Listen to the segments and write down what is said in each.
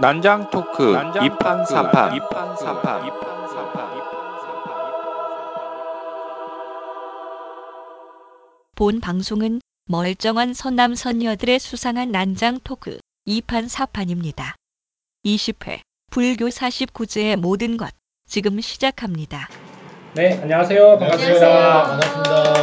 난장 토크 이판 사판 본 방송은 멀쩡한 선남 선녀들의 수상한 난장 토크 2판 4판입니다. 20회 불교 49제의 모든 것 지금 시작합니다. 네, 안녕하세요. 반갑습니다. 반갑습니다.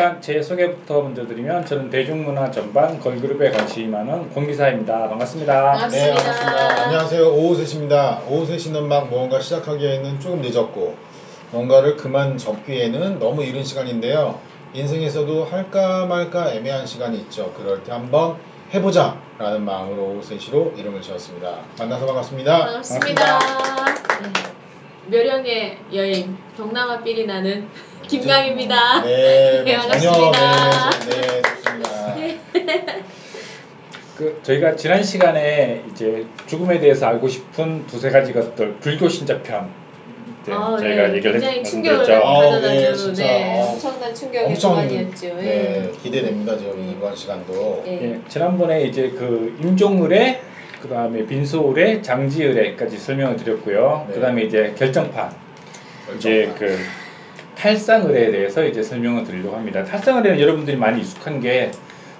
네, 일단 제 소개부터 먼저 드리면 저는 대중문화 전반 걸그룹에 관심이 많은 권기사입니다. 반갑습니다. 네, 반갑습니다. 안녕하세요. 오후 3시입니다. 오후 3시는 막 무언가 시작하기에는 조금 늦었고 뭔가를 그만 접기에는 너무 이른 시간인데요. 인생에서도 할까 말까 애매한 시간이 있죠. 그럴 때 한번 해보자 라는 마음으로 오후 3시로 이름을 지었습니다. 만나서 반갑습니다. 반갑습니다. 네. 묘령의 여인 동남아 삘이 나는 김강입니다. 네, 네, 뭐 전혀 반갑습니다. 네, 네, 좋습니다. 그 저희가 지난 시간에 이제 죽음에 대해서 알고 싶은 두세 가지 것들 불교 신자편 이제 아, 저희가 네. 얘기를 굉장히 했- 충격을 말씀드렸죠. 아, 네, 아주 진짜. 네, 어, 엄청난 충격의 엄청 시간이었죠. 네, 기대됩니다. 지금 이번 시간도. 예. 예, 지난번에 이제 그 임종을의 그 다음에 빈소을의 장지을의까지 설명을 드렸고요. 네. 그 다음에 이제 결정판 이제 그 탈상을에 대해서 이제 설명을 드리려고 합니다. 탈상을에는 여러분들이 많이 익숙한 게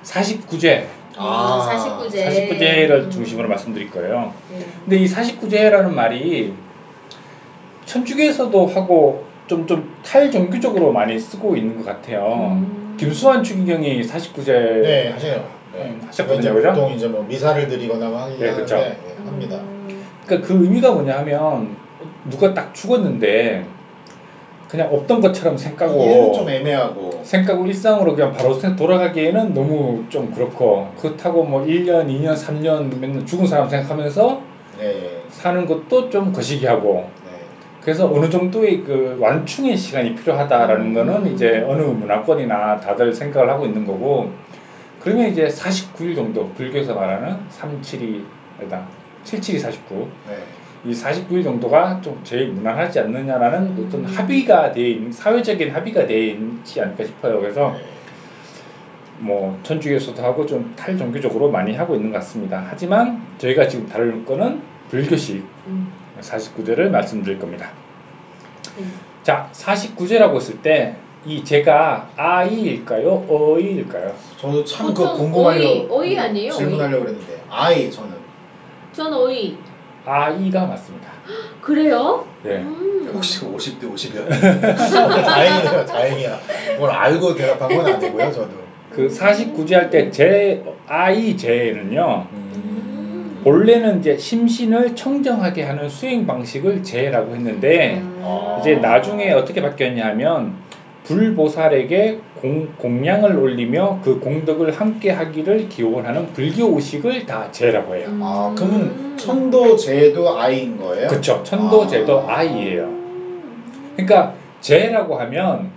49제, 아, 49제. 49제를 음. 중심으로 말씀드릴 거예요. 예. 근데 이 49제라는 말이 천주교에서도 하고 좀 좀 탈종교적으로 많이 쓰고 있는 것 같아요. 음. 김수환 추기경이 49제 네, 하세요. 네. 음, 하셨거든요, 그죠? 보통 이제 뭐 미사를 드리거나 뭐 하긴 네. 하는데 네, 합니다. 음. 그러니까 그 의미가 뭐냐 하면 누가 딱 죽었는데 그냥 없던 것처럼 생각하고 좀 애매하고 생각하고 일상으로 그냥 바로 생- 돌아가기에는 너무 좀 그렇고 그렇다고 뭐 1년, 2년, 3년 맨날 죽은 사람 생각하면서 네, 사는 것도 좀 거시기하고 네. 그래서 어느 정도의 그 완충의 시간이 필요하다라는 음. 거는 이제 어느 문화권이나 다들 생각을 하고 있는 거고 그러면 이제 49일 정도 불교에서 말하는 372 아니다 77이 49 네. 이 49일 정도가 좀 제일 무난하지 않느냐라는 음. 어떤 합의가 돼 있는 사회적인 합의가 돼 있지 않을까 싶어요. 그래서 네. 뭐 천주교에서도 하고 좀 탈종교적으로 많이 하고 있는 것 같습니다. 하지만 저희가 지금 다룰 거는 불교식 음. 49제를 말씀드릴 겁니다. 음. 자, 49제라고 했을 때 이 제가 아이일까요? 어이일까요? 저도 참그 보통 궁금하려고 오이, 오이 아니에요? 질문하려고 그랬는데 아이 저는 전 오이. 아이가 맞습니다. 그래요? 네. 음. 혹시 50대 50이야? 다행이네요, 다행이야. 뭘 알고 대답한 건 아니고요, 저도. 그 49제 할때 제 아이 제는요. 음. 본래는 이제 심신을 청정하게 하는 수행 방식을 제라고 했는데 아. 이제 나중에 어떻게 바뀌었냐 하면 불보살에게 공, 공양을 올리며 그 공덕을 함께 하기를 기원하는 불교 의식을 다 제라고 해요. 음. 아, 그러면 천도 제도 아이인 거예요? 그쵸. 천도제도 아. 아이예요. 그러니까 제라고 하면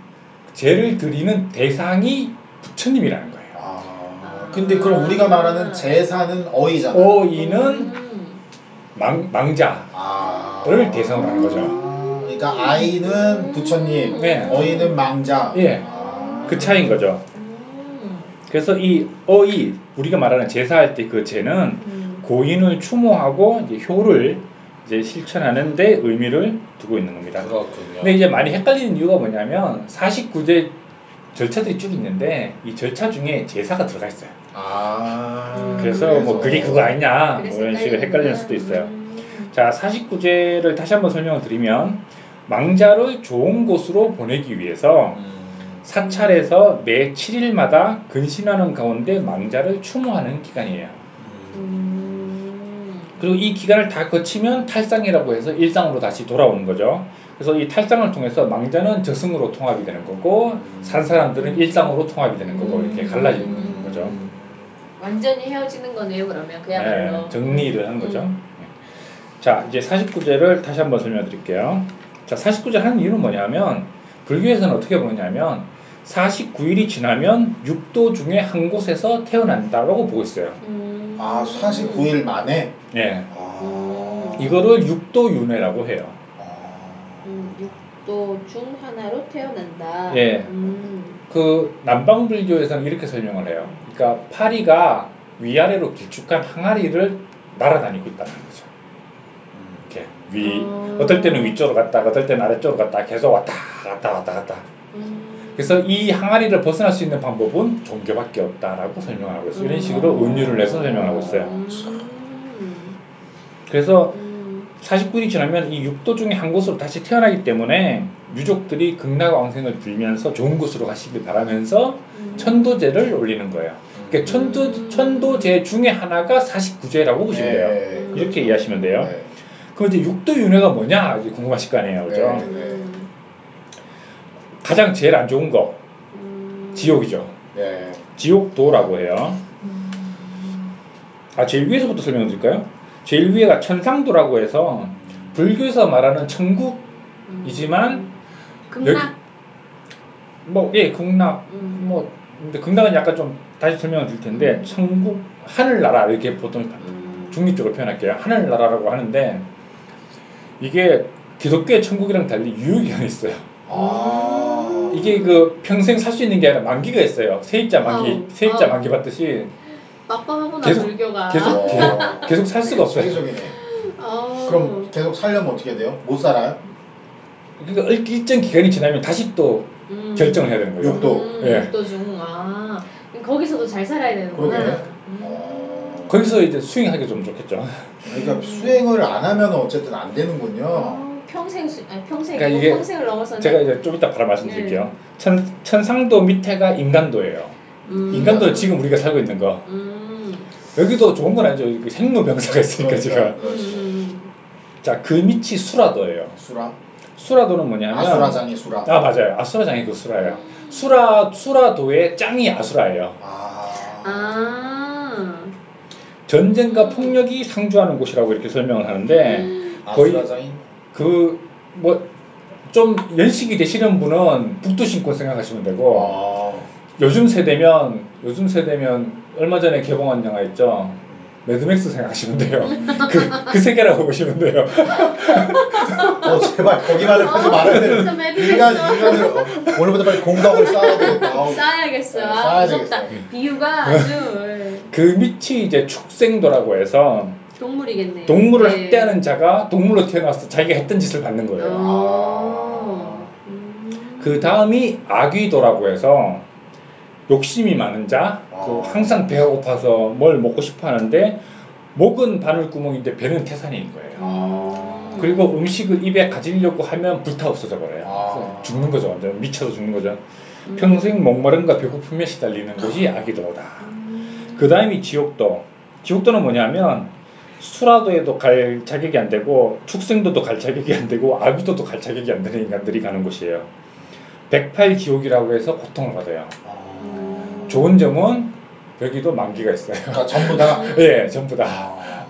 제를 드리는 대상이 부처님이라는 거예요. 아, 근데 그럼 우리가 말하는 제사는 어이잖아. 어이는 음. 망, 망자를 아. 대상으로 하는 거죠. 아, 그러니까 아이는 부처님, 네. 어이는 망자. 예. 아. 그 차이인 거죠. 음. 그래서 이 어이 우리가 말하는 제사할 때 그 제는 음. 고인을 추모하고 이제 효를 이제 실천하는 데 의미를 두고 있는 겁니다. 그렇군요. 근데 이제 많이 헷갈리는 이유가 뭐냐면 49제 절차들이 쭉 있는데 이 절차 중에 제사가 들어가 있어요. 아. 음. 그래서 뭐 그게 그거 아니냐 뭐 그래서 이런 식으로. 헷갈릴 수도 있어요. 음. 자 49제를 다시 한번 설명을 드리면 망자를 좋은 곳으로 보내기 위해서 음. 사찰에서 매 7일마다 근신하는 가운데 망자를 추모하는 기간이에요. 음. 그리고 이 기간을 다 거치면 탈상이라고 해서 일상으로 다시 돌아오는 거죠. 그래서 이 탈상을 통해서 망자는 저승으로 통합이 되는 거고 산 사람들은 일상으로 통합이 되는 거고 이렇게 갈라지는 거죠. 완전히 헤어지는 거네요. 그러면 그야말로 네, 정리를 하는 거죠. 음. 네. 자, 이제 49제를 다시 한번 설명해 드릴게요. 자, 49제 하는 이유는 뭐냐면 불교에서는 어떻게 보냐면 49일이 지나면 육도 중에 한 곳에서 태어난다라고 보고 있어요. 음. 아, 49일 만에? 예. 아. 이거를 육도윤회라고 해요. 아. 음, 육도 중 하나로 태어난다. 예. 음. 그 남방불교에서는 이렇게 설명을 해요. 그러니까 파리가 위아래로 길쭉한 항아리를 날아다니고 있다는 거죠. 음. 위 어. 어떨 때는 위쪽으로 갔다가 어떨 때는 아래쪽으로 갔다 계속 왔다 갔다 왔다 갔다. 음. 그래서 이 항아리를 벗어날 수 있는 방법은 종교밖에 없다라고 설명하고 있어요. 이런 식으로 은유를 내서 설명하고 있어요. 음. 그래서 음. 49일이 지나면 이 육도 중에 한 곳으로 다시 태어나기 때문에 유족들이 극락왕생을 빌면서 좋은 곳으로 가시길 바라면서 음. 천도제를 올리는 거예요. 그러니까 천도, 천도제 중에 하나가 49제라고 보시면 돼요. 네. 이렇게 이해하시면 돼요. 네. 그럼 이제 육도 윤회가 뭐냐 이제 궁금하실 거 아니에요, 그죠? 네. 음. 가장 제일 안 좋은 거 음. 지옥이죠. 네. 지옥도라고 해요. 아 제일 위에서부터 설명드릴까요? 제일 위에가 천상도라고 해서 불교에서 말하는 천국이지만 음. 극락. 뭐예 극락 음. 뭐 근데 극락은 약간 좀 다시 설명을 드릴 텐데 천국 하늘나라 이렇게 보통 음. 중립적으로 표현할게요. 하늘나라라고 하는데 이게 기독교의 천국이랑 달리 유효기간이 있어요. 아. 이게 그 평생 살 수 있는 게 아니라 만기가 있어요. 세입자 만기, 아우, 세입자 아우. 만기 받듯이 빡빡하구나 계속- 불교가. 계속 어. 계- 계속 살 수가 없어요. 세계적이네. 어. 그럼 계속 살려면 어떻게 돼요? 못 살아요? 그러니까 일- 일정 기간이 지나면 다시 또 음. 결정을 해야 되는 거죠. 육도. 음, 예. 육도 중. 아. 거기서도 잘 살아야 되는구나. 그러게. 음. 어. 거기서 이제 수행하기 좀 좋겠죠. 그러니까 수행을 안 하면 어쨌든 안 되는군요. 어, 평생 수, 아니 평생 그러니까 이게 평생을 넘어서는 제가 이제 좀 이따 바로 말씀드릴게요. 네. 천, 천상도 밑에가 인간도예요. 음. 인간도는 지금 우리가 살고 있는 거. 음. 여기도 좋은 건 아니죠. 그 생로병사가 있으니까 지금. 그러니까, 그렇지. 음. 자, 그 밑이 수라도예요. 수라? 수라도는 뭐냐면 아수라장이 수라. 아 맞아요. 아수라장이 그 수라예요. 수라 수라도의 짱이 아수라예요. 아. 아. 전쟁과 폭력이 상주하는 곳이라고 이렇게 설명을 하는데 거의 아수라장이? 그뭐 좀 연식이 되시는 분은 북두신권 생각하시면 되고 아. 요즘 세대면 요즘 세대면 얼마 전에 개봉한 영화 있죠. 매드맥스 생각하시면 돼요. 그, 그 세계라고 보시면 돼요. 어 제발 거기만은 하지 말아야 돼. 인간. 인간을 어, 오늘부터 빨리 공덕을 쌓아야 되겠다. 아우. 쌓아야겠어. 네, 아, 쌓아야 무섭다. 되겠어요. 비유가 아주 예, 그 밑이 이제 축생도라고 해서 동물이겠네. 동물을 네. 학대하는 자가 동물로 태어나서 자기가 했던 짓을 받는 거예요. 어. 음. 그 다음이 아귀도라고 해서 욕심이 많은 자, 그 아. 항상 배가 고파서 뭘 먹고 싶어 하는데 목은 바늘구멍인데 배는 태산인 거예요. 아. 그리고 음식을 입에 가지려고 하면 불타 없어져 버려요. 아. 죽는 거죠. 완전 미쳐서 죽는 거죠. 음. 평생 목마름과 배고픔에 시달리는 곳이 아기도다. 음. 그 다음이 지옥도. 지옥도는 뭐냐면 수라도에도 갈 자격이 안 되고 축생도도 갈 자격이 안 되고 아귀도도 갈 자격이 안 되는 인간들이 가는 곳이에요. 108 지옥이라고 해서 고통을 받아요. 아. 좋은 점은 여기도 만기가 있어요. 그러니까 전부 다. 예, 전부 다. 아.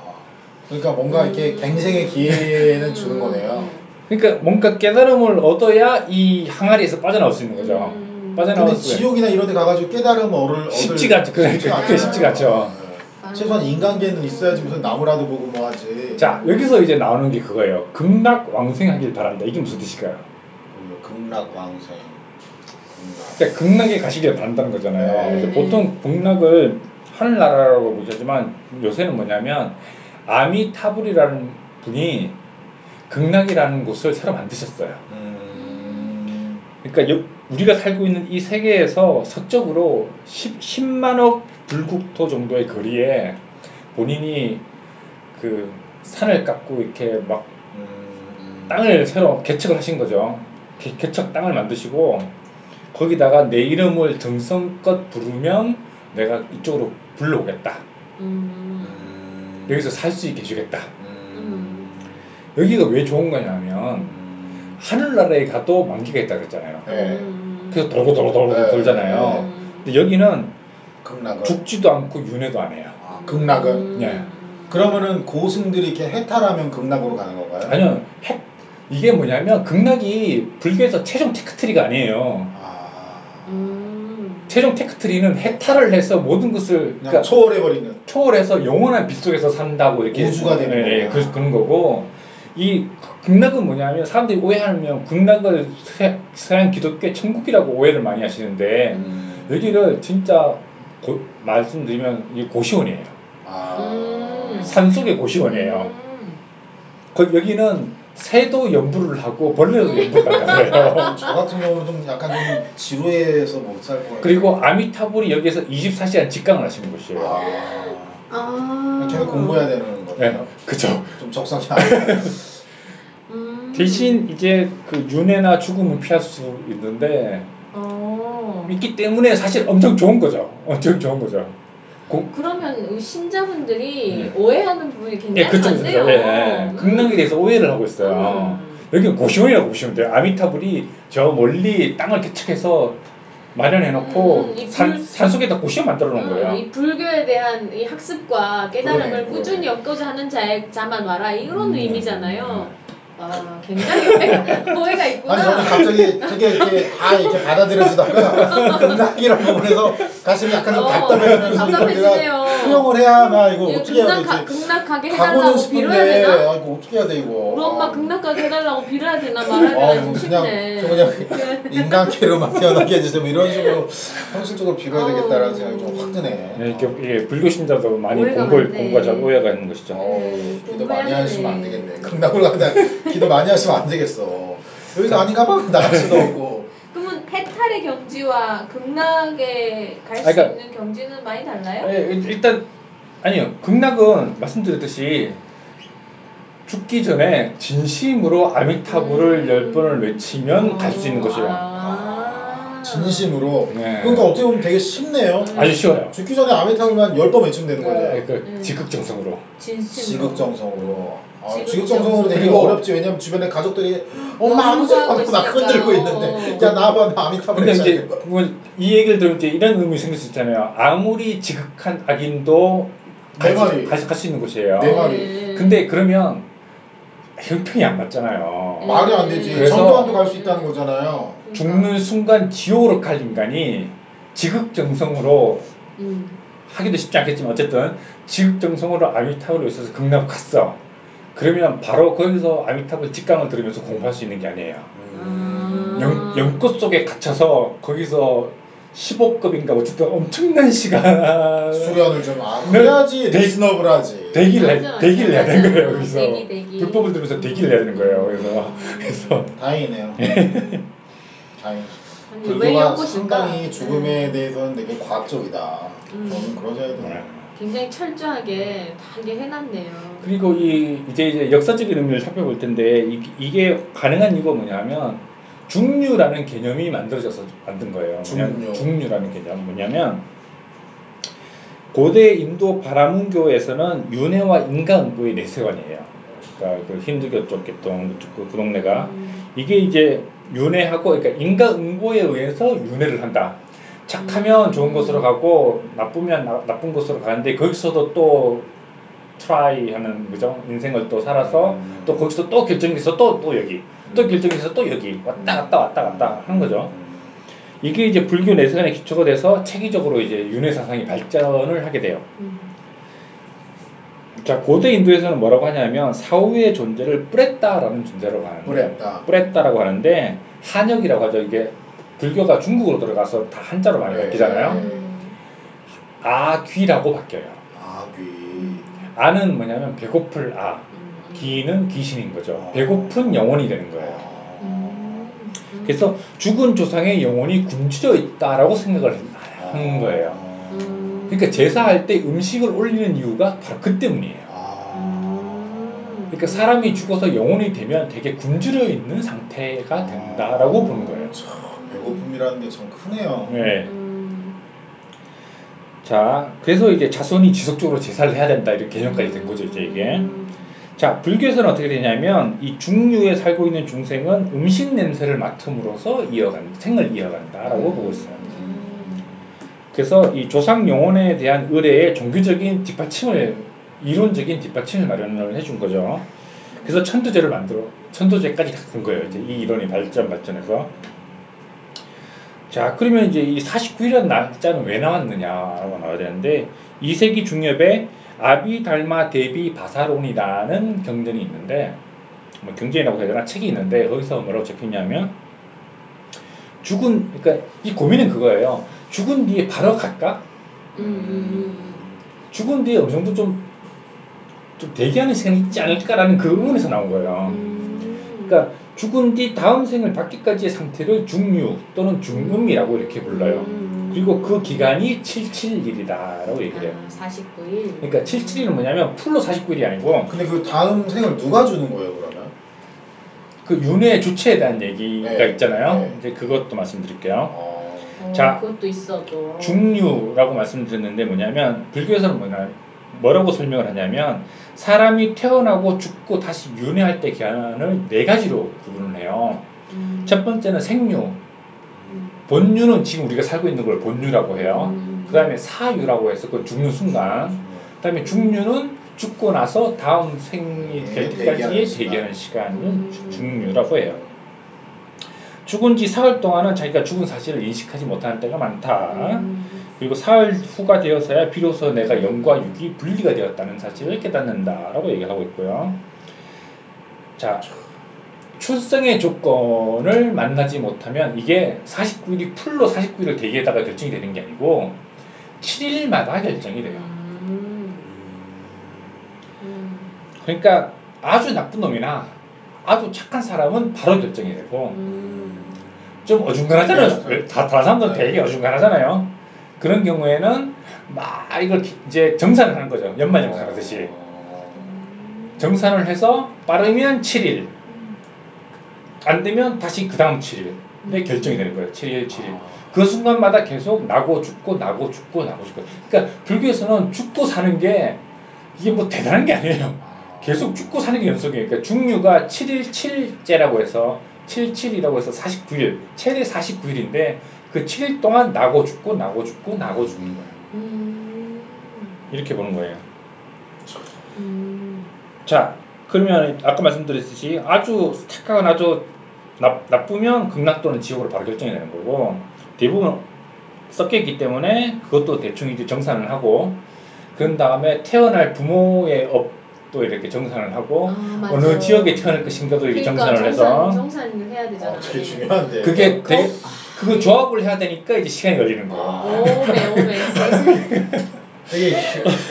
그러니까 뭔가 이렇게 갱생의 기회는 주는 거네요. 그러니까 뭔가 깨달음을 얻어야 이 항아리에서 빠져나올 수 있는 거죠. 음. 빠져나올 근데 수 지옥이나 이런 데 가가지고 깨달음을 얻을 쉽지가 않죠. 그래, 쉽지가 그게 쉽지가 않죠. 네. 최소한 인간계는 있어야지 무슨 나무라도 보고 뭐 하지. 자, 여기서 이제 나오는 게 그거예요. 극락 왕생하길 바란다. 이게 무슨 뜻일까요? 음, 극락왕생. 극락. 그러니까 극락에 가시길 바란다는 거잖아요. 네. 그래서 보통 극락을 하늘나라라고 보시지만 요새는 뭐냐면 아미타불이라는 분이 극락이라는 곳을 새로 만드셨어요. 음. 그러니까 여- 우리가 살고 있는 이 세계에서 서쪽으로 10, 10 만억 불국토 정도의 거리에 본인이 그 산을 깎고 이렇게 막 음. 땅을 새로 개척을 하신 거죠. 개, 개척 땅을 만드시고 거기다가 내 이름을 정성껏 부르면 내가 이쪽으로 불러오겠다. 음. 음. 여기서 살 수 있게 해주겠다. 음. 여기가 왜 좋은 거냐면 음. 하늘나라에 가도 만기가 있다 그랬잖아요. 네. 음. 그래서 돌고 돌고 돌고 네. 돌잖아요. 음. 근데 여기는 극락은. 죽지도 않고 윤회도 안 해요. 아, 극락은. 음. 예. 그러면은 고승들이 이렇게 해탈하면 극락으로 가는 건가요? 아니요, 핵, 이게 뭐냐면 극락이 불교에서 최종 테크트리가 아니에요. 아. 음. 최종 테크트리는 해탈을 해서 모든 것을 그러니까 초월해버리는. 초월해서 영원한 빛 속에서 산다고 이렇게 우주가 되는 예, 예. 그, 그런 거고 이 극락은 뭐냐면 사람들이 오해하면 극락을 서- 서양 기독교의 천국이라고 오해를 많이 하시는데 음. 여기를 진짜 고- 말씀드리면 이 고시원이에요. 아. 음. 산속의 고시원이에요. 음. 그 여기는 새도 연부를 하고 벌레도 연부를 한다고 해요. 저 같은 경우는 좀 약간 좀 지루해서 못살것 같아요. 그리고 아미타불이 여기에서 24시간 직강을 하시는 곳이에요. 아, 아. 계속 공부해야 되는 네, 거네요. 그죠. 좀 적성이 아니에요. 음. 대신 이제 그 윤회나 죽음은 피할 수 있는데 어. 있기 때문에 사실 엄청 좋은 거죠. 엄청 좋은 거죠. 고, 그러면 신자분들이 네. 오해하는 부분이 굉장히 예, 그쪽에서 많네요. 예, 예. 극락에 대해서 오해를 하고 있어요. 음. 여기는 고시원이라고 보시면 돼요. 아미타불이 저 멀리 땅을 개척해서 마련해놓고 음, 이 산, 불- 산속에다 고시원 만들어 놓은 음, 거예요. 이 불교에 대한 이 학습과 깨달음을 그러네, 꾸준히 그러네. 엮고자 하는 자의 자만 와라 이런 음. 의미잖아요. 아 굉장히 오해가, 오해가 있구나. 아니 저는 갑자기 되게 이렇게 다 이렇게 받아들여지다가 극락이라는 부분에서 가슴이 약간 좀 어, 답답해지면서 이걸 답답해지네요. 수용을 해야 하나 이거 예, 어떻게 해야 되지? 극락 가게 가고는 해달라고 싶은데 빌어야 되나? 아, 이거 어떻게 해야 돼 이거? 우리 엄마 아, 극락 가게 해달라고 빌어야 되나 말아야 아, 되나 이거 좀 그냥 싶네. 저 그냥 인간계로만 태어나게 해주세요. 뭐 이런 식으로 현실적으로 빌어야 되겠다라는 어. 생각이 좀 확 드네. 네, 이게, 이게 불교 신자도 많이 공부를 잘 오해가 있는 것이죠. 어, 네, 기도 많이 하시면 안. 되겠네. 극락을 가다 기도 많이 하시면 안 되겠어. 여기가 아닌가 봐 나갈 수도 없고. 해탈의 경지와 극락에 갈수 아, 그러니까- 있는 경지는 많이 달라요? 예, 일- 일단 아니요 극락은 말씀드렸듯이 죽기 전에 진심으로 아미타불을 음. 열 번을 외치면 갈 수 있는 어, 것이에요. 아. 진심으로. 네. 그러니까 어떻게 보면 되게 쉽네요. 음. 아주 쉬워요. 죽기 전에 아미타불만 10번 외치면 되는 거죠. 예, 그 음. 지극정성으로. 진심으로. 지극정성으로. 아, 지극정성. 지극정성으로 되게 그리고- 어렵지. 왜냐면 주변에 가족들이 엄마 하고 하면서 막 있으니까. 흔들고 어. 있는데 야 나와봐 나 아미타불 근데 외쳐야 이제 될 거야. 그건 이 얘기를 들으면 이제 이런 의미 생길 수 있잖아요. 아무리 지극한 악인도 내 말이. 갈수 있는 곳이에요. 내 말이. 네. 근데 그러면 형평이 안 맞잖아요. 음. 말이 안 되지. 그래서- 전도안도 갈 수 있다는 거잖아요. 죽는 순간 지옥으로 갈 인간이 지극정성으로 음. 하기도 쉽지 않겠지만 어쨌든 지극정성으로 아미타불을 외쳐서 극락 갔어. 그러면 바로 거기서 아미타불 직강을 들으면서 공부할 수 있는 게 아니에요. 아. 영, 영꽃 속에 갇혀서 거기서 15급인가 어쨌든 엄청난 시간 수련을 좀 아, 네. 대- 리스너블 하지. 대기를 해, 맞아, 대기를 해야 되는 거예요. 여기서 대기, 대기. 불법을 들으면서 대기를 해야 되는 거예요 그래서 그래서 다행이네요. 다행. 아니, 왜 불교가? 상당히 죽음에 음. 대해서는 되게 과학적이다. 음. 저는 그러셔야 돼요. 네. 굉장히 철저하게 다 이게 해놨네요. 그리고 이 이제 이제 역사적인 의미를 살펴볼 텐데 이, 이게 가능한 이유가 뭐냐면 중류라는 개념이 만들어져서 만든 거예요. 중류. 중류라는 개념 뭐냐면 고대 인도 바라문교에서는 윤회와 인가응보의 내세관이에요. 그러니까 그 힌두교 쪽 계통 그, 그 동네가 음. 이게 이제 윤회하고 그러니까 인가응보에 의해서 윤회를 한다. 착하면 좋은 곳으로 가고 나쁘면 나, 나쁜 곳으로 가는데 거기서도 또 try 하는 그죠 인생을 또 살아서 음. 또 거기서 또 결정해서 또 또 여기 또 결정해서 또 여기 왔다 갔다 왔다 갔다 하는 거죠. 이게 이제 불교 내세관의 기초가 돼서 체계적으로 이제 윤회 사상이 발전을 하게 돼요. 음. 자 고대 인도에서는 뭐라고 하냐면 사후의 존재를 뿌레따라는 존재라고 하는데 뿌레따. 뿌레따라고 하는데 한역이라고 하죠. 이게 불교가 중국으로 들어가서 다 한자로 많이 네. 바뀌잖아요. 음. 아귀라고 바뀌어요. 아귀. 아는 뭐냐면 배고플 아, 음. 귀는 귀신인 거죠. 배고픈 영혼이 되는 거예요. 음. 그래서 죽은 조상의 영혼이 굶주려 있다라고 생각을 하는 거예요. 음. 그러니까 제사할 때 음식을 올리는 이유가 바로 그 때문이에요. 아. 그러니까 사람이 죽어서 영혼이 되면 되게 굶주려 있는 상태가 된다라고 보는 거예요. 참, 배고픔이라는 게 참 크네요. 네. 음. 자, 그래서 이제 자손이 지속적으로 제사를 해야 된다 이런 개념까지 된 거죠, 이제 이게. 음. 자, 불교에서는 어떻게 되냐면 이 중류에 살고 있는 중생은 음식 냄새를 맡음으로써 이어간 생을 이어간다라고 보고 있어요. 음. 그래서 이 조상 영혼에 대한 의뢰에 종교적인 뒷받침을 이론적인 뒷받침을 마련을 해준 거죠. 그래서 천도제를 만들어 천도제까지 간 거예요. 이제 이 이론이 발전 발전해서. 자, 그러면 이제 이 49일이라는 날짜는 왜 나왔느냐라고 나와야 되는데 2세기 중엽에 아비달마 대비 바사론이라는 경전이 있는데 뭐 경전이라고 해야 되나 책이 있는데 거기서 뭐라고 적혀있냐면 죽은 그러니까 이 고민은 그거예요. 죽은 뒤에 바로 갈까? 음. 죽은 뒤에 어느 정도 좀 좀 대기하는 시간이 있지 않을까라는 그 의문에서 나온 거예요. 음. 그러니까 죽은 뒤 다음 생을 받기까지의 상태를 중유 또는 중음이라고 이렇게 불러요. 음. 그리고 그 기간이 77일이다라고 얘기를 해요. 아, 49일. 그러니까 77일은 뭐냐면 풀로 49일이 아니고 근데 그 다음 생을 누가 주는 거예요 그러면? 그 윤회 주체에 대한 얘기가 네. 있잖아요. 네. 이제 그것도 말씀드릴게요. 어. 어, 자, 그것도 있어 또. 중류라고 말씀드렸는데 뭐냐면 불교에서는 뭐냐 뭐라고 설명을 하냐면 사람이 태어나고 죽고 다시 윤회할 때 기한을 네 가지로 구분을 해요. 음. 첫 번째는 생류, 음. 본류는 지금 우리가 살고 있는 걸 본류라고 해요. 음. 그 다음에 사유라고 해서 그 죽는 순간. 그 다음에 중류는 죽고 나서 다음 생이 될 네, 때까지의. 대기하는 시간을 음. 주- 중류라고 해요. 죽은 지 사흘 동안은 자기가 죽은 사실을 인식하지 못하는 때가 많다. 음. 그리고 사흘 후가 되어서야 비로소 내가 영과 육이 분리가 되었다는 사실을 깨닫는다라고 얘기하고 있고요. 자, 출생의 조건을 만나지 못하면 이게 49일이 풀로 49일을 대기에다가 결정이 되는 게 아니고 7일마다 결정이 돼요. 음. 음. 그러니까 아주 나쁜 놈이나 아주 착한 사람은 바로 결정이 되고 음. 좀 어중간하잖아요. 네. 왜? 다 다른 사람들은 네. 되게 어중간하잖아요. 그런 경우에는 막 이걸 기- 이제 정산을 하는 거죠. 연말 정산 하듯이. 정산을 해서 빠르면 7일, 안 되면 다시 그 다음 7일에 결정이 되는 거예요. 7일, 7일. 그 순간마다 계속 나고 죽고 나고 죽고 나고 죽고. 그러니까 불교에서는 죽고 사는 게 이게 뭐 대단한 게 아니에요. 계속 죽고 사는 게 연속이에요. 그러니까 중류가 7일 7일째라고 해서 77이라고 해서 49일, 최대 49일인데 그 7일 동안 나고 죽고 나고 죽고 나고 죽는 거예요. 음. 이렇게 보는 거예요. 음. 자, 그러면 아까 말씀드렸듯이 아주 착하거나 아주 나, 나쁘면 극락 또는 지옥으로 바로 결정이 되는 거고 대부분 섞여 있기 때문에 그것도 대충 이제 정산을 하고 그런 다음에 태어날 부모의 업 도 이렇게 정산을 하고 아. 어느 지역에 태어날 것인가도 이렇게 그러니까 정산을 해서 정산, 정산을 해야 되잖아. 어, 되게 중요한데. 그게 거- 되게 그거 조합을 해야 되니까 이제 시간이 걸리는 거예요. 아. 오메 오메 세상에. 되게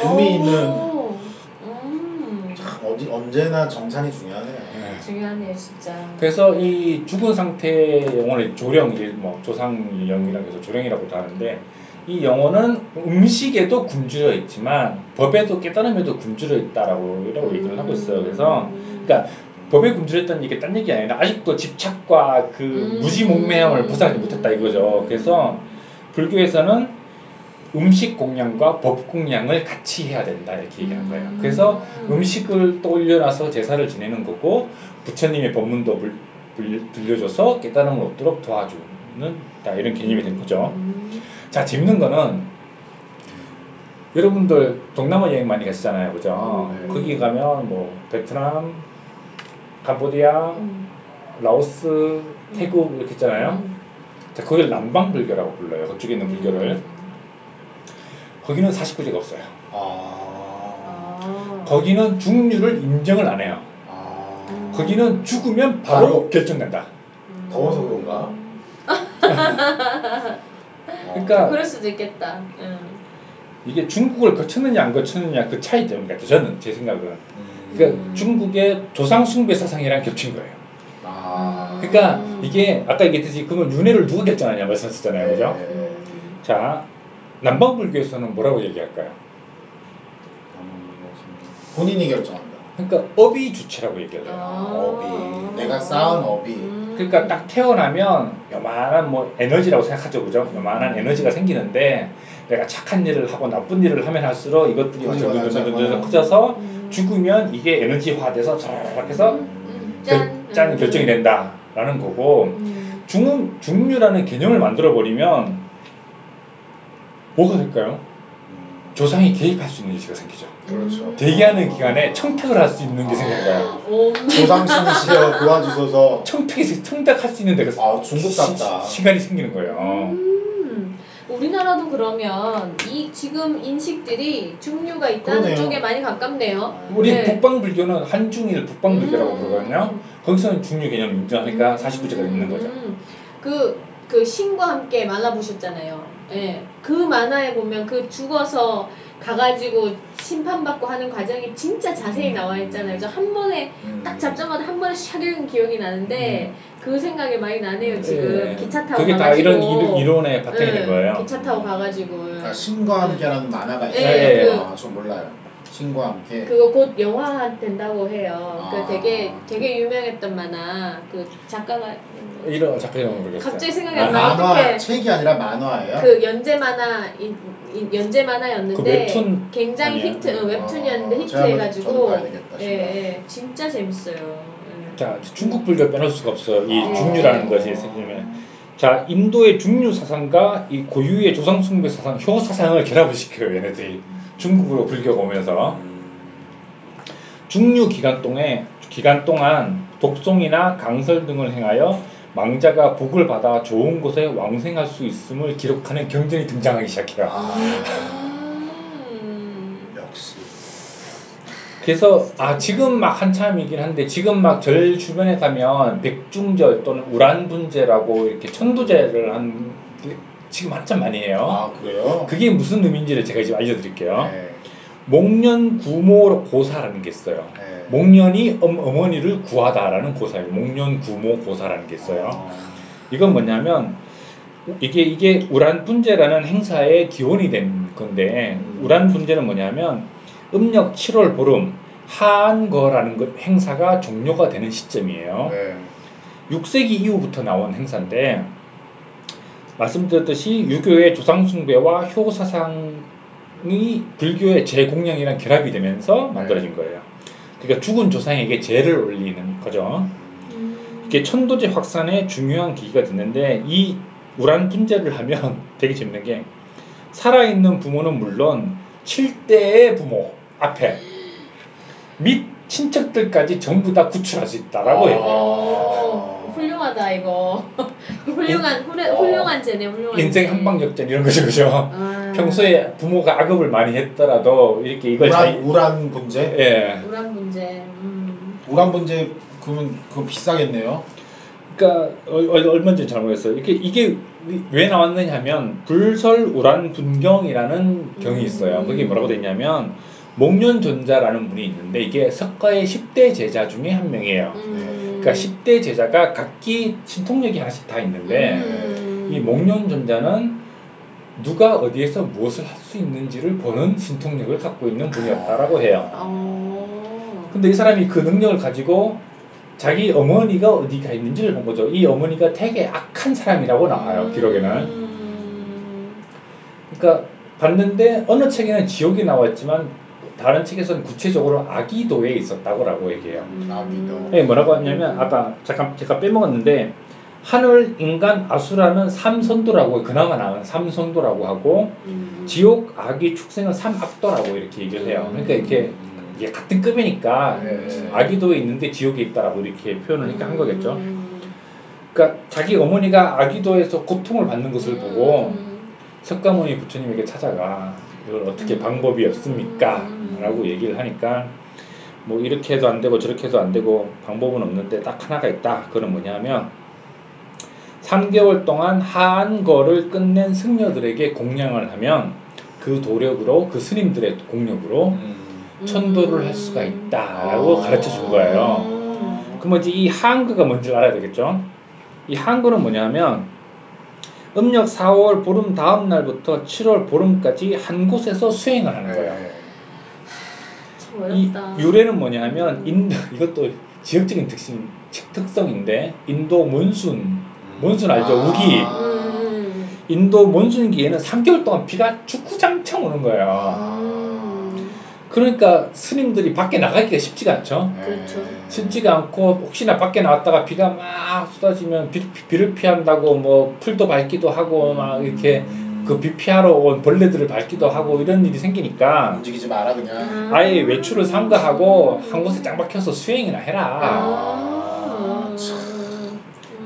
의미 있는 오. 음. 어디 언제나 정산이 중요하네요. 네. 중요하네요 진짜. 그래서 이 죽은 상태의 영혼을 조령, 이뭐 조상 영이라고 해서 조령이라고도 하는데 이 영혼은 음식에도 굶주려 있지만 법에도 깨달음에도 굶주려 있다라고 이라고 얘기를 하고 있어요. 그래서 음. 그러니까 법에 굶주렸다는 이게 딴 얘기 아니라 아직도 집착과 그 음. 무지몽매함을 벗어나지 못했다 이거죠. 그래서 불교에서는 음식 공양과 법 공양을 같이 해야 된다 이렇게 얘기하는 거예요. 그래서 음식을 또 올려놔서 제사를 지내는 거고 부처님의 법문도 불, 불, 들려줘서 깨달음을 얻도록 도와주는 다 이런 개념이 된 거죠. 음. 자 재밌는 거는 여러분들 동남아 여행 많이 가시잖아요, 그죠? 음. 거기 가면 뭐 베트남, 캄보디아, 음. 라오스, 태국 이렇게 있잖아요. 음. 자 거기를 남방 불교라고 불러요. 그쪽에 있는 불교를 거기는 49제가 없어요. 아. 아. 거기는 중류를 인정을 안 해요. 아. 거기는 죽으면 바로 바로. 결정된다. 음. 더워서 그런가? 그러니까 그럴 수도 있겠다. 응. 이게 중국을 거쳤느냐 안 거쳤느냐 그 차이점 같아요. 저는 제 생각은. 음. 그러니까 음. 중국의 조상 숭배 사상이랑 겹친 거예요. 아. 그러니까 음. 이게 아까 얘기했듯이 그러면 윤회를 누가 결정하냐 말씀하셨잖아요, 그죠? 네. 음. 자 남방 불교에서는 뭐라고 얘기할까요? 본인이 결정한다. 그러니까 업이 주체라고 얘기해요. 아. 업이 내가 쌓은 업이 음. 그러니까 딱 태어나면 요만한 뭐 에너지라고 생각하죠, 그죠? 요만한 에너지가 생기는데 내가 착한 일을 하고 나쁜 일을 하면 할수록 이것들이 커지고 점점점점 나잖아. 커져서 음. 죽으면 이게 에너지화돼서 저렇게 해서 음. 결, 짠. 짠 음. 결정이 된다라는 거고 음. 중 중류라는 개념을 만들어 버리면 뭐가 될까요? 조상이 개입할 수 있는 여지가 생기죠. 그렇죠. 대기하는 기간에 청탁을 할 수 있는 게 생겨요. 오. 조상신이시여 도와주소서. 청탁이 청탁할 수 있는 데가 아, 중국답다. 시, 간이 생기는 거예요. 음. 우리나라도 그러면 이 지금 인식들이 중류가 있다는 그러네요. 쪽에 많이 가깝네요. 우리 네. 북방 불교는 한중일 북방 불교라고 음. 부르거든요. 거기서는 중류 개념을 인정하니까 음. 49제가 있는 거죠. 그, 그 신과 함께 만화 보셨잖아요. 예. 그 만화에 보면 그 죽어서 가가지고 심판받고 하는 과정이 진짜 자세히 나와 있잖아요. 저 한 번에 음. 딱 잡자마자 한 번에 샥 읽은 기억이 나는데 그 생각이 많이 나네요. 지금 예. 기차 타고 그게 다 가가지고 이런 이론, 이론의 바탕이 된 예, 거예요. 기차 타고 가가지고 아, 신과 함께라는 만화가 있어요. 예, 그- 아, 저 몰라요. 신과 함께. 그거 곧 영화 된다고 해요. 아. 그 되게 되게 유명했던 만화 그 작가가 이런 작가 이름은 모르겠어요. 갑자기 생각이 아, 안 나. 만화 어떡해. 책이 아니라 만화예요. 그 연재 만화 인- 인- 연재 만화였는데 그 웹툰 굉장히 아니에요? 히트 어, 웹툰이었는데 아, 제가 한번 저도 히트해가지고 봐야 되겠다, 예, 예, 진짜 재밌어요. 예. 자, 중국 불교 빼놓을 수가 없어요. 이 아. 중유라는 것이 생기면. 자, 인도의 중유 사상과 이 고유의 조상 숭배 사상, 효 사상을 결합을 시켜요, 얘네들이. 중국으로 불교가 오면서. 중류 기간 동에 기간 동안 독송이나 강설 등을 행하여 망자가 복을 받아 좋은 곳에 왕생할 수 있음을 기록하는 경전이 등장하기 시작해요. 아, 음. 역시. 그래서 아 지금 막 한참이긴 한데 지금 막 절 주변에 가면 백중절 또는 우란분제라고 이렇게 천도제를 한 지금 한참 많이 해요. 아, 그래요? 그게 무슨 의미인지를 제가 지금 알려드릴게요. 네. 목련 구모 고사라는 게 있어요. 네. 목련이 엄, 어머니를 구하다라는 고사예요. 목련 구모 고사라는 게 있어요. 어. 이건 뭐냐면 이게 이게 우란 분제라는 행사의 기원이 된 건데 우란 분제는 뭐냐면 음력 7월 보름 하안거라는 것 행사가 종료가 되는 시점이에요. 네. 6세기 이후부터 나온 행사인데 말씀드렸듯이 유교의 조상 숭배와 효 사상이 불교의 재공양이랑 결합이 되면서 만들어진 거예요. 그러니까 죽은 조상에게 제를 올리는 거죠. 음. 이게 천도제 확산의 중요한 계기가 됐는데 이 우란 분제를 하면 되게 재밌는 게 살아있는 부모는 물론 7대의 부모 앞에 및 친척들까지 전부 다 구출할 수 있다라고 해요. 오, 훌륭하다 이거. 훌륭한 훌, 어. 훌륭한 제네 훌륭한. 인생 제. 한방역전 이런 거죠, 그죠? 아. 평소에 부모가 악업을 많이 했더라도 이렇게 이걸 우란, 잘 우란 분재? 예. 우란 문제. 음. 우란 분재 그러면 그거 비싸겠네요. 그러니까 얼- 얼- 얼마인지 잘 모르겠어요. 이게 이게 왜 나왔느냐 하면 불설 우란 분경이라는 경이 있어요. 그게 뭐라고 돼 있냐면 목련존자라는 분이 있는데 이게 석가의 10대 제자 중에 한 명이에요. 음. 그러니까 10대 제자가 각기 신통력이 하나씩 다 있는데 음. 이 목련존자는 누가 어디에서 무엇을 할 수 있는지를 보는 신통력을 갖고 있는 분이었다라고 해요. 어. 근데 이 사람이 그 능력을 가지고 자기 어머니가 어디가 있는지를 본 거죠. 이 어머니가 되게 악한 사람이라고 나와요, 기록에는. 음. 그러니까 봤는데 어느 책에는 지옥이 나왔지만 다른 책에서는 구체적으로 아기도에 있었다고라고 얘기해요. 음. 나비도. 예, 뭐라고 하냐면 아까 잠깐 제가 빼먹었는데 하늘, 인간, 아수라는 삼선도라고 그나마 나은 삼선도라고 하고 음. 지옥, 아기, 축생은 삼악도라고 이렇게 얘기를 해요. 그러니까 이렇게 이게 같은 급이니까 네. 아기도에 있는데 지옥에 있다라고 이렇게 표현을 이렇게 한 거겠죠. 음. 그러니까 자기 어머니가 아기도에서 고통을 받는 것을 보고 음. 석가모니 부처님에게 찾아가 이걸 어떻게 방법이 없습니까? 라고 얘기를 하니까 뭐 이렇게 해도 안 되고 저렇게 해도 안 되고 방법은 없는데 딱 하나가 있다. 그건 뭐냐면 3개월 동안 한 거를 끝낸 승려들에게 공양을 하면 그 도력으로 그 스님들의 공력으로 음. 천도를 할 수가 있다라고 아. 가르쳐 준 거예요. 음. 그러면 이제 이 한거가 뭔지 알아야 되겠죠? 이 한거는 뭐냐면 음력 4월 보름 다음 날부터 7월 보름까지 한 곳에서 수행을 하는 거예요. 네. 참이 어렵다. 유래는 뭐냐면 인도 이것도 지역적인 특징 특성인데 인도 몬순 몬순 알죠? 아. 우기 음. 인도 몬순기에는 3개월 동안 비가 주구장창 오는 거예요. 음. 그러니까 스님들이 밖에 나가기가 쉽지가 않죠. 네. 그렇죠. 쉽지가 않고 혹시나 밖에 나왔다가 비가 막 쏟아지면 비, 비를 피한다고 뭐 풀도 밟기도 하고 막 이렇게 음. 그 비 피하러 온 벌레들을 밟기도 하고 이런 일이 생기니까 움직이지 마라 그냥. 아예 외출을 삼가하고 한 곳에 짱 박혀서 수행이나 해라. 아.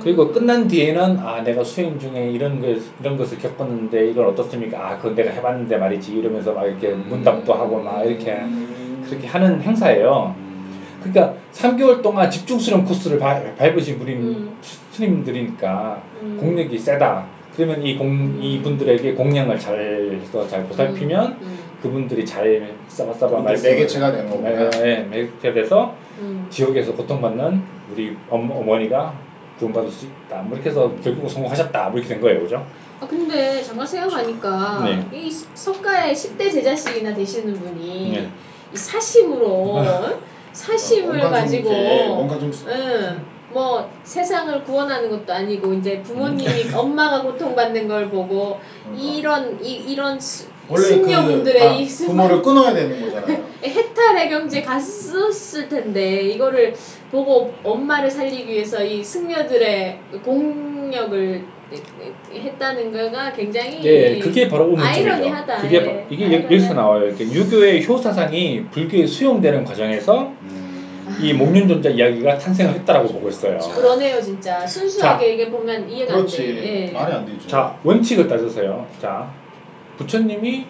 그리고 끝난 뒤에는 아 내가 수행 중에 이런 것 이런 것을 겪었는데 이건 어떻습니까? 아 그건 내가 해봤는데 말이지 이러면서 막 이렇게 문답도 하고 막 이렇게 음. 그렇게 하는 행사예요. 그러니까 3개월 동안 집중 수련 코스를 밟, 밟으신 분이 음. 스님들이니까 음. 공력이 세다. 그러면 이 공, 이분들에게 공양을 잘 해서 잘 보살피면 음. 그분들이 잘 싸바싸바 말씀을 매개체가 되는 거구나. 네, 네, 매개체 돼서 음. 지옥에서 고통받는 우리 엄, 어머 니가 구원받을 수 있다. 뭐 이렇게 해서 결국은 성공하셨다. 뭐 이렇게 된 거예요, 그죠? 아 근데 잠깐 생각하니까 네. 이 석가의 10대 제자씩이나 되시는 분이 네. 이 사심으로 사심을 뭔가 좀 가지고 이렇게 뭔가 좀 응, 뭐 세상을 구원하는 것도 아니고 이제 부모님이 엄마가 고통받는 걸 보고 그러니까. 이런 이, 이런 수- 원래 그, 아, 이 수- 부모를 끊어야 되는 거잖아요. 해탈의 경지에 갔었을 텐데 이거를 보고 엄마를 살리기 위해서 이 승려들의 공력을 했다는 거가 굉장히 예, 그게 바로. 아이러니하다. 그게 예. 바- 이게 아이러니하다. 여기서 나와요. 이렇게 유교의 효 사상이 불교에 수용되는 과정에서 음. 이 목련존자 이야기가 탄생을 했다라고 보고 있어요. 그러네요 진짜 순수하게 이게 보면 이해가 안 그렇지. 돼. 예. 말이 안 되죠. 자 원칙을 따져서요. 자 부처님이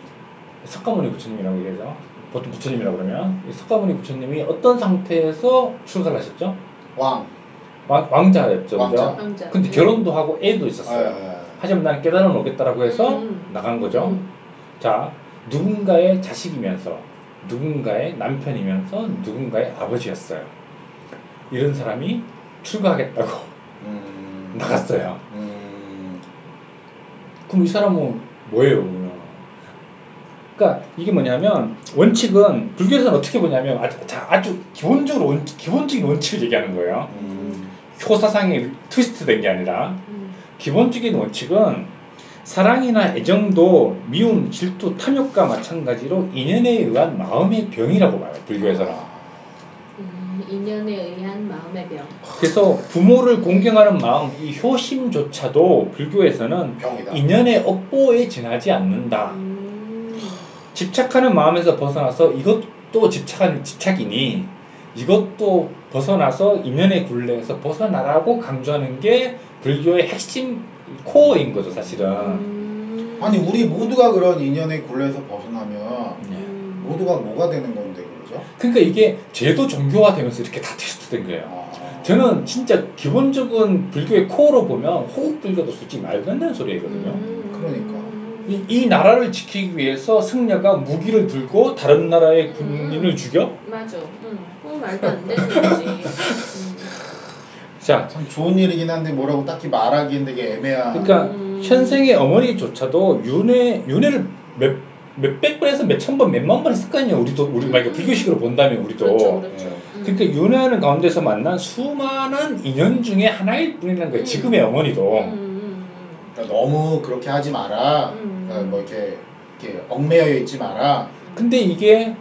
석가모니 부처님이라고 얘기하죠. 보통 부처님이라고 그러면 이 석가모니 부처님이 어떤 상태에서 출가를 하셨죠? 왕. 왕, 왕자였죠. 왕자. 그죠? 왕자. 근데 예. 결혼도 하고 애도 있었어요. 아, 하지만 나는 깨달음을 얻겠다라고 해서 음. 나간 거죠. 음. 자, 누군가의 자식이면서, 누군가의 남편이면서, 누군가의 아버지였어요. 이런 사람이 출가하겠다고 음. 나갔어요. 음. 그럼 이 사람은 뭐예요, 그러면? 그러니까 이게 뭐냐면 원칙은 불교에서는 어떻게 보냐면 아주, 자, 아주 기본적으로 원, 기본적인 원칙을 얘기하는 거예요. 음. 효사상이 트위스트 된 게 아니라 음. 기본적인 원칙은 사랑이나 애정도 미움, 질투, 탐욕과 마찬가지로 인연에 의한 마음의 병이라고 봐요. 불교에서는. 음, 인연에 의한 마음의 병. 그래서 부모를 공경하는 마음, 이 효심조차도 불교에서는 병이다. 인연의 업보에 지나지 않는다. 음. 집착하는 마음에서 벗어나서 이것도 집착하는 집착이니 이것도 벗어나서 인연의 굴레에서 벗어나라고 강조하는 게 불교의 핵심 코어인 거죠, 사실은. 음. 아니 우리 모두가 그런 인연의 굴레에서 벗어나면 네. 음. 모두가 뭐가 되는 건데 그러죠? 그러니까 이게 제도 종교화되면서 이렇게 다 테스트된 거예요. 아. 저는 진짜 기본적인 불교의 코어로 보면 호국 불교도 솔직히 말도 안 되는 소리거든요. 음. 그러니까. 이, 이 나라를 지키기 위해서 승려가 무기를 들고 다른 나라의 군인을 음. 죽여? 맞아. 응. 그건 말도 안 되는 거지. 음. 자, 참 좋은 일이긴 한데 뭐라고 딱히 말하기엔 되게 애매한. 그러니까 음. 현생의 어머니조차도 윤회 윤회를 몇 몇백 번에서 몇천 번, 몇만 번 했을 거 아니에요. 우리도 우리 만약에 음. 불교식으로 본다면 우리도. 그렇죠, 그렇죠. 예. 음. 그러니까 윤회하는 가운데서 만난 수많은 인연 중에 하나일 뿐이라는 거예요. 음. 지금의 어머니도. 음, 음, 그러니까 너무 그렇게 하지 마라. 음. 그러니까 뭐 이렇게 이렇게 얽매여 있지 마라. 근데 이게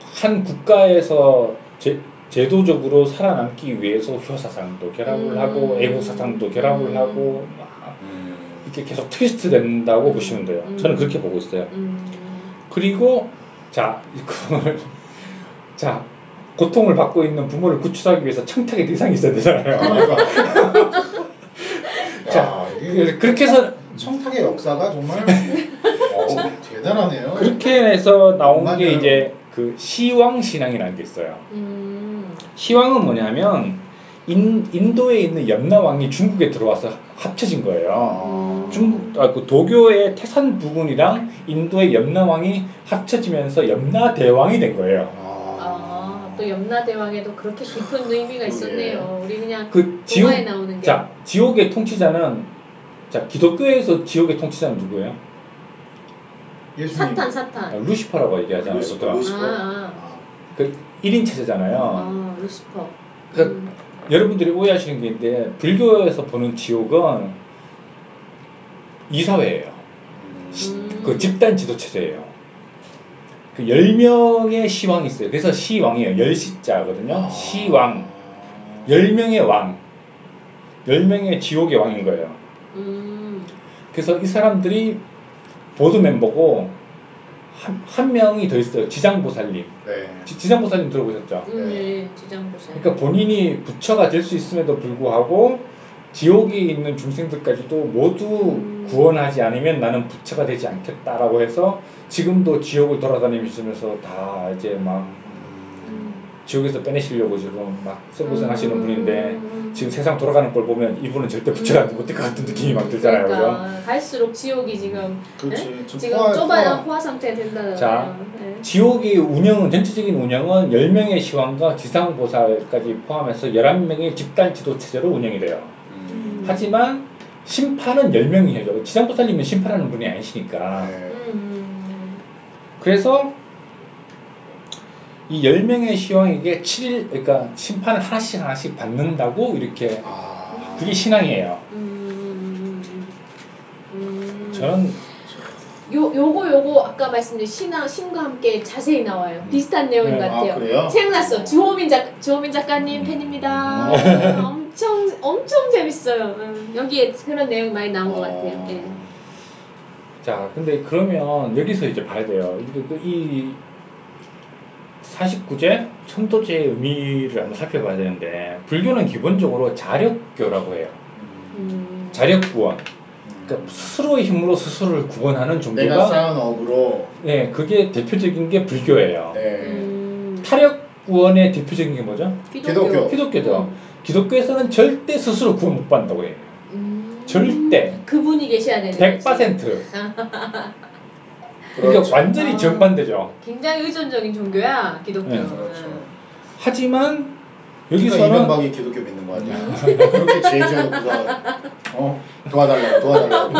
한 국가에서 제, 제도적으로 살아남기 위해서 효사상도 결합을 음. 하고 애국사상도 결합을 음. 하고 막 이렇게 계속 트위스트 된다고 음. 보시면 돼요. 음. 저는 그렇게 보고 있어요. 음. 그리고 자 이걸 자 고통을 받고 있는 부모를 구출하기 위해서 청탁의 대상이 있어야 되잖아요. 그러니까. 자, 야, 이게 그렇게 해서 청탁의 역사가 정말 어, 대단하네요. 그렇게 해서 나온 게. 이제 그 시왕 신앙이라는 게 있어요. 음. 시왕은 뭐냐면 인, 인도에 있는 염라 왕이 중국에 들어와서 합쳐진 거예요. 아. 중국 아, 그 도교의 태산 부군이랑 인도의 염라 왕이 합쳐지면서 염라 대왕이 된 거예요. 아, 또 염라 대왕에도 그렇게 깊은 의미가 있었네요. 우리 그냥 그 지옥 동화에 나오는 게. 자 지옥의 통치자는 자 기독교에서 지옥의 통치자는 누구예요? 예수님. 사탄 아, 사탄. 루시퍼라고 얘기하잖아요. 루시퍼. 루시퍼. 아, 아. 아. 그 1인 체제잖아요. 아, 루시퍼. 그 음. 여러분들이 오해하시는 게 있는데 불교에서 보는 지옥은 이사회예요. 음. 그 집단 지도 체제예요. 그 10명의 시왕이 있어요. 그래서 시왕이에요. 열시자거든요. 아. 시왕. 10명의 왕. 10명의 지옥의 왕인 거예요. 음. 그래서 이 사람들이 보드 멤버고 한, 한 명이 더 있어요. 지장보살님. 네. 지, 지장보살님 들어보셨죠? 음, 네. 예, 지장보살. 그러니까 본인이 부처가 될 수 있음에도 불구하고 지옥에 있는 중생들까지도 모두 음. 구원하지 않으면 나는 부처가 되지 않겠다라고 해서 지금도 지옥을 돌아다니면서 다 이제 막 음. 지옥에서 빼내시려고 지금 막 썩고생 하시는 음, 분인데 음. 지금 세상 돌아가는 걸 보면 이분은 절대 붙여가 못될 것 같은 느낌이 막 들잖아요, 그죠? 그러니까 갈수록 지옥이 지금 그렇지. 네? 좀 지금 포화- 좁아야 포화- 상태 된다잖아요. 자, 네. 지옥의 운영은 전체적인 운영은 10명의 시왕과 지상보살까지 포함해서 11명의 집단 지도 체제로 운영이 돼요. 음. 하지만 심판은 10명이죠. 지상보살님은 심판하는 분이 아니시니까. 네. 음. 그래서 이 10명의 시왕에게 7일 그러니까 심판을 하나씩 하나씩 받는다고 이렇게 아. 그게 신앙이에요. 음. 음. 저는 요 요거 요거 아까 말씀드린 신앙 신과 함께 자세히 나와요. 비슷한 내용인 네. 것 같아요. 아, 그래요? 생각났어. 주호민 작 주호민 작가님 팬입니다. 음. 엄청 엄청 재밌어요. 음, 여기에 그런 내용 많이 나온 것 같아요. 예. 자, 근데 그러면 여기서 이제 봐야 돼요. 이- 그- 이 49제 천도제의 의미를 한번 살펴봐야 되는데 불교는 기본적으로 자력교라고 해요. 음. 자력구원. 그러니까 스스로의 힘으로 스스로를 구원하는 내가 종교가 쌓은 업으로 네, 그게 대표적인 게 불교예요. 네. 음. 타력 구원의 대표적인 게 뭐죠? 기독교. 기독교죠. 기독교에서는 절대 스스로 구원 못 받는다고 해요. 음. 절대. 그분이 계셔야 되는 100%. 그러니까 그렇죠. 완전히 아. 정반대죠. 굉장히 의존적인 종교야 기독교. 네, 그렇죠. 하지만 그러니까 여기서는 이명박이 기독교 믿는 거 아니야? 그렇게 죄 지어놓고서 어 도와달라고 도와달라고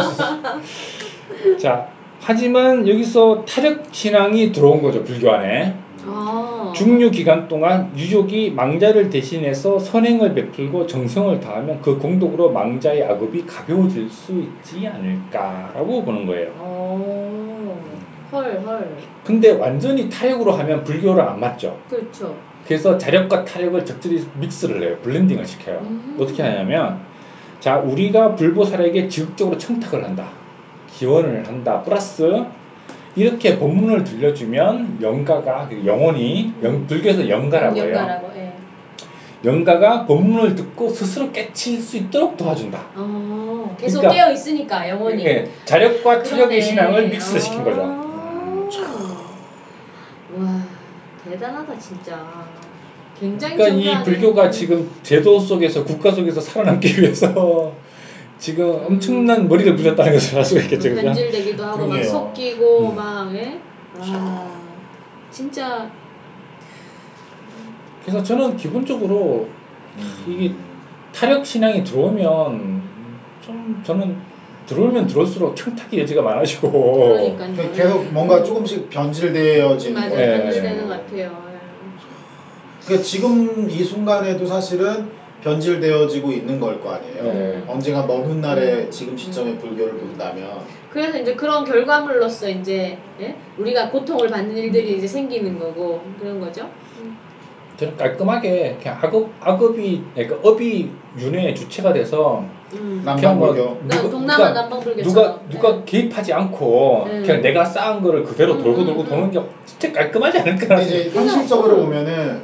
자, 하지만 여기서 타력 신앙이 들어온 거죠, 불교 안에. 아. 중류 기간 동안 유족이 망자를 대신해서 선행을 베풀고 정성을 다하면 그 공덕으로 망자의 악업이 가벼워질 수 있지 않을까라고 보는 거예요. 어. 헐 헐. 근데 완전히 타력으로 하면 불교랑 안 맞죠. 그렇죠. 그래서 자력과 타력을 적절히 mix를 해요. blending을 시켜요. 음. 어떻게 하냐면 자 우리가 불보살에게 지극적으로 청탁을 한다. 기원을 한다. 플러스 이렇게 법문을 들려주면 영가가 그 영혼이 영, 불교에서 영가라고 해요. 연가라고. 예. 영가가 법문을 듣고 스스로 깨칠 수 있도록 도와준다. 어. 계속 그러니까- 깨어 있으니까 영혼이. 예, 자력과 그러네. 타력의 신앙을 mix를 시킨 거죠. 아. 와 대단하다 진짜. 굉장히 그러니까 이. 불교가 지금 제도 속에서 국가 속에서 살아남기 위해서 지금 엄청난 머리를 굴렸다는 것을 알 수가 있겠죠, 그죠? 변질되기도 하고 막 그러게요. 섞이고 음. 막 예? 와 진짜 그래서 저는 기본적으로 이게 타력 신앙이 들어오면 좀 저는 들어오면 들어올수록 청탁의 여지가 많아지고 그러니까요. 계속 뭔가 조금씩 변질되어지는 맞아요. 거예요. 네. 변질되는 것 같아요. 예. 그러니까 지금 이 순간에도 사실은 변질되어지고 있는 걸 거 아니에요. 네. 언젠가 먼 훗날에 지금 시점에 불교를 본다면 그래서 이제 그런 결과물로서 이제 예? 우리가 고통을 받는 일들이 이제 생기는 거고 그런 거죠. 저는 깔끔하게 그냥 악업, 악업이 그러니까 업이 윤회의 주체가 돼서 음. 그냥 뭐 남방불교. 나 누가- 동남아 그러니까 누가 누가 예. 개입하지 않고 네. 그냥 내가 쌓은 거를 그대로 음, 돌고 음, 돌고 음. 도는 게 진짜 깔끔하지 않을까 근데 이제 현실적으로 어. 보면은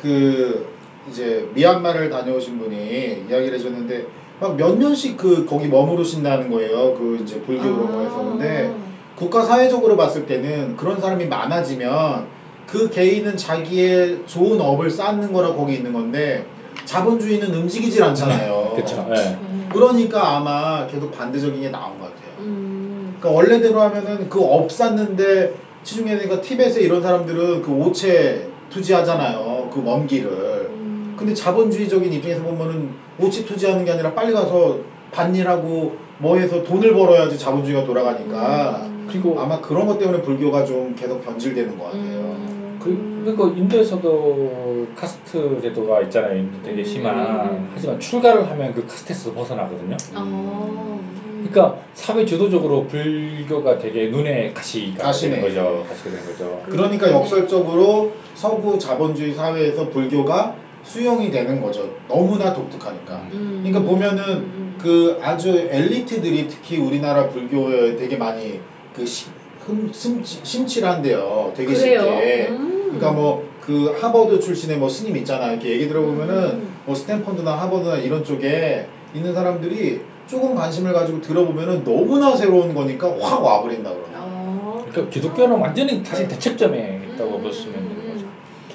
그 이제 미얀마를 다녀오신 분이 이야기를 해줬는데 막 몇 년씩 그 거기 머무르신다는 거예요. 그 이제 불교 그런 거에서 근데 국가 사회적으로 봤을 때는 그런 사람이 많아지면 그 개인은 자기의 좋은 업을 쌓는 거라 거기 있는 건데 자본주의는 움직이질 않잖아요. 그렇죠. 예. 음. 그러니까 아마 계속 반대적인 게 나온 것 같아요. 음. 그러니까 원래대로 하면은 그 업 쌓는데 시중에 그러니까 티벳에 이런 사람들은 그 오체 투지하잖아요. 그먼 길을. 음. 근데 자본주의적인 입장에서 보면은 오체 투지하는 게 아니라 빨리 가서 밭일하고 뭐 해서 돈을 벌어야지 자본주의가 돌아가니까 음. 그리고 아마 그런 것 때문에 불교가 좀 계속 변질되는 것 같아요. 음. 그, 그리고 인도에서도 카스트 제도가 있잖아요. 인도 되게 음, 심한. 음, 음. 하지만 출가를 하면 그 카스트에서 벗어나거든요. 어. 음. 그러니까 사회 주도적으로 불교가 되게 눈에 가시가 가시네. 되는 거죠. 가시가 되는 거죠. 그러니까 역설적으로 서구 자본주의 사회에서 불교가 수용이 되는 거죠. 너무나 독특하니까. 음. 그러니까 보면은 음. 그 아주 엘리트들이 특히 우리나라 불교에 되게 많이 그 심, 흠, 심, 심칠한데요. 되게 그래요? 쉽게. 음. 그러니까 뭐 그 하버드 출신의 뭐 스님 있잖아요. 이렇게 얘기 들어보면은 음. 뭐 스탠퍼드나 하버드나 이런 쪽에 있는 사람들이 조금 관심을 가지고 들어보면은 너무나 새로운 거니까 확 와버린다 그러나. 어. 그러니까 기독교는 완전히 사실 대책점에 있다고 음, 보시면 되는 음, 거죠.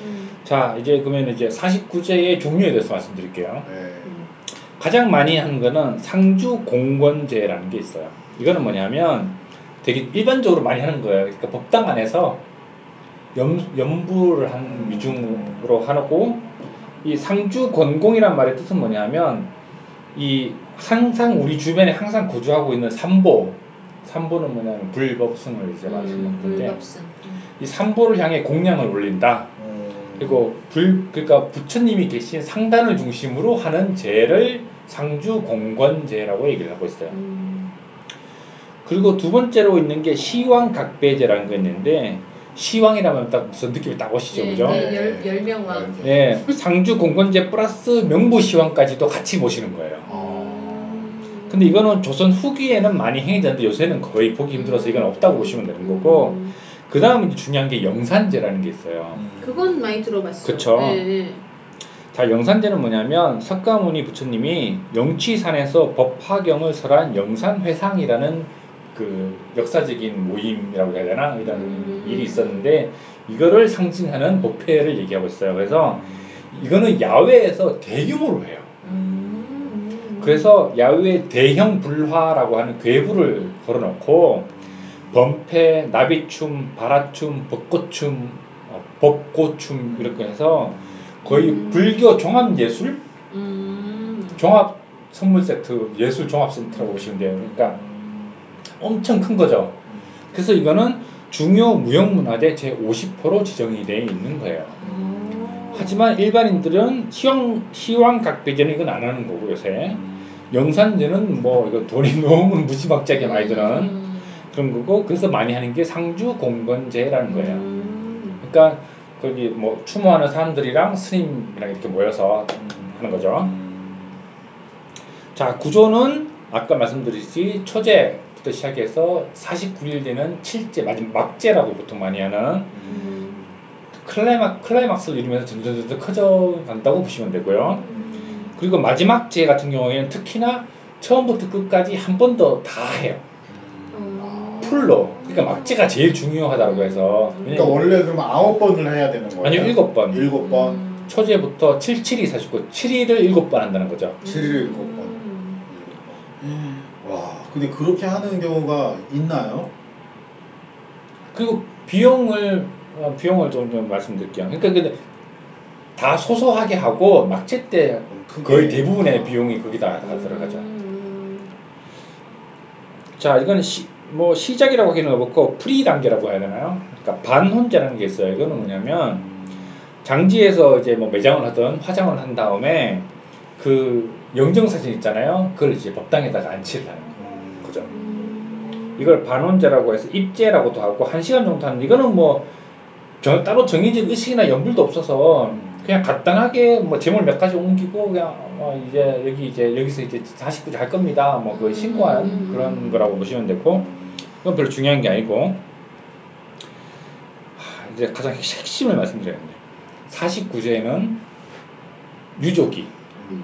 음. 자, 이제 그러면 이제 49제의 종류에 대해서 말씀드릴게요. 네. 음. 가장 많이 하는 거는 상주 공권제라는 게 있어요. 이거는 뭐냐면 되게 일반적으로 많이 하는 거예요. 그러니까 법당 안에서 연, 연부를 한 위중으로 하고 이 상주 권공이란 말의 뜻은 뭐냐면 이 항상 우리 주변에 항상 거주하고 있는 삼보 삼보는 뭐냐면 불법승을 이제 말하는 음, 건데 불법승. 음. 이 삼보를 향해 공양을 올린다. 음. 그리고 불 그러니까 부처님이 계신 상단을 중심으로 하는 제를 상주 공권제라고 얘기를 하고 있어요. 음. 그리고 두 번째로 있는 게 시왕각배제라는 거 있는데 시왕이라면 딱 무슨 느낌이 딱 오시죠, 네, 그죠? 네. 열- 열명왕. 네, 상주 공권제 플러스 명부 시왕까지도 같이 보시는 거예요. 음. 근데 이거는 조선 후기에는 많이 행해졌는데 요새는 거의 보기 힘들어서 이건 없다고 보시면 되는 거고 음. 그 다음 이제 중요한 게 영산제라는 게 있어요. 음. 그건 많이 들어봤어. 그쵸. 네, 네. 자, 영산제는 뭐냐면 석가모니 부처님이 영취산에서 법화경을 설한 영산회상이라는 그 역사적인 모임이라고 해야 되나 이런 음. 일이 있었는데 이거를 상징하는 법회를 얘기하고 있어요. 그래서 이거는 야외에서 대규모로 해요. 음. 그래서 야외 대형 불화라고 하는 괴부를 걸어놓고 범패, 나비춤, 바라춤, 벚꽃춤, 어, 벚꽃춤 이렇게 해서 거의 음. 불교 종합 예술, 음. 종합 선물 세트, 예술 종합 세트라고 보시면 돼요. 그러니까 엄청 큰 거죠. 그래서 이거는 중요 무형문화재 제 50호로 지정이 되어 있는 거예요. 어. 하지만 일반인들은 시황 시황각배제는 이건 안 하는 거고 요새 영산제는 뭐 이거 돈이 너무 무지막지하게 많이 드는 음. 그런 거고 그래서 많이 하는 게 상주 공건제라는 거예요. 음. 그러니까 거기 뭐 추모하는 사람들이랑 스님이랑 이렇게 모여서 하는 거죠. 자 구조는 아까 말씀드렸듯이 초제 부터 시작해서 49일 되는 칠제 마지막 막제라고 보통 많이 하는 음. 클라이막 클라이막스를 이루면서 점점점 커져 간다고 보시면 되고요. 음. 그리고 마지막 제 같은 경우에는 특히나 처음부터 끝까지 한 번 더 다 해요. 어. 풀로. 그러니까 막제가 제일 중요하다고 해서. 그러니까 원래 그럼 아홉 번을 해야 되는 거예요? 아니요, 일곱 번. 일곱 번. 음. 초제부터 77이 49, 7일을 일곱 번 한다는 거죠. 칠일 일곱 번. 음. 근데 그렇게 하는 경우가 있나요? 그리고 비용을 어, 비용을 좀, 좀 말씀드릴게요. 그러니까 근데 다 소소하게 하고 막제 때. 거의 대부분의 비용이 거기다 다 들어가죠. 음. 자, 이건 시, 뭐 시작이라고 하기는 어렵고 pre 단계라고 해야 되나요? 그러니까 반혼제라는 게 있어요. 이거는 뭐냐면 장지에서 이제 뭐 매장을 하든 화장을 한 다음에 그 영정 사진 있잖아요. 그걸 이제 법당에다가 안치를 하는 거예요. 음. 이걸 반혼제라고 해서 입제라고도 하고 한 시간 정도 하는 이거는 뭐 정- 따로 정해진 의식이나 연불도 없어서 그냥 간단하게 뭐 제물 몇 가지 옮기고 그냥 어 이제 여기 이제 여기서 이제 49주 할 겁니다. 뭐 그 신고한 음. 그런 거라고 보시면 되고 그건 별로 중요한 게 아니고 하, 이제 가장 핵- 핵심을 말씀드렸는데 49제는 유족이 음.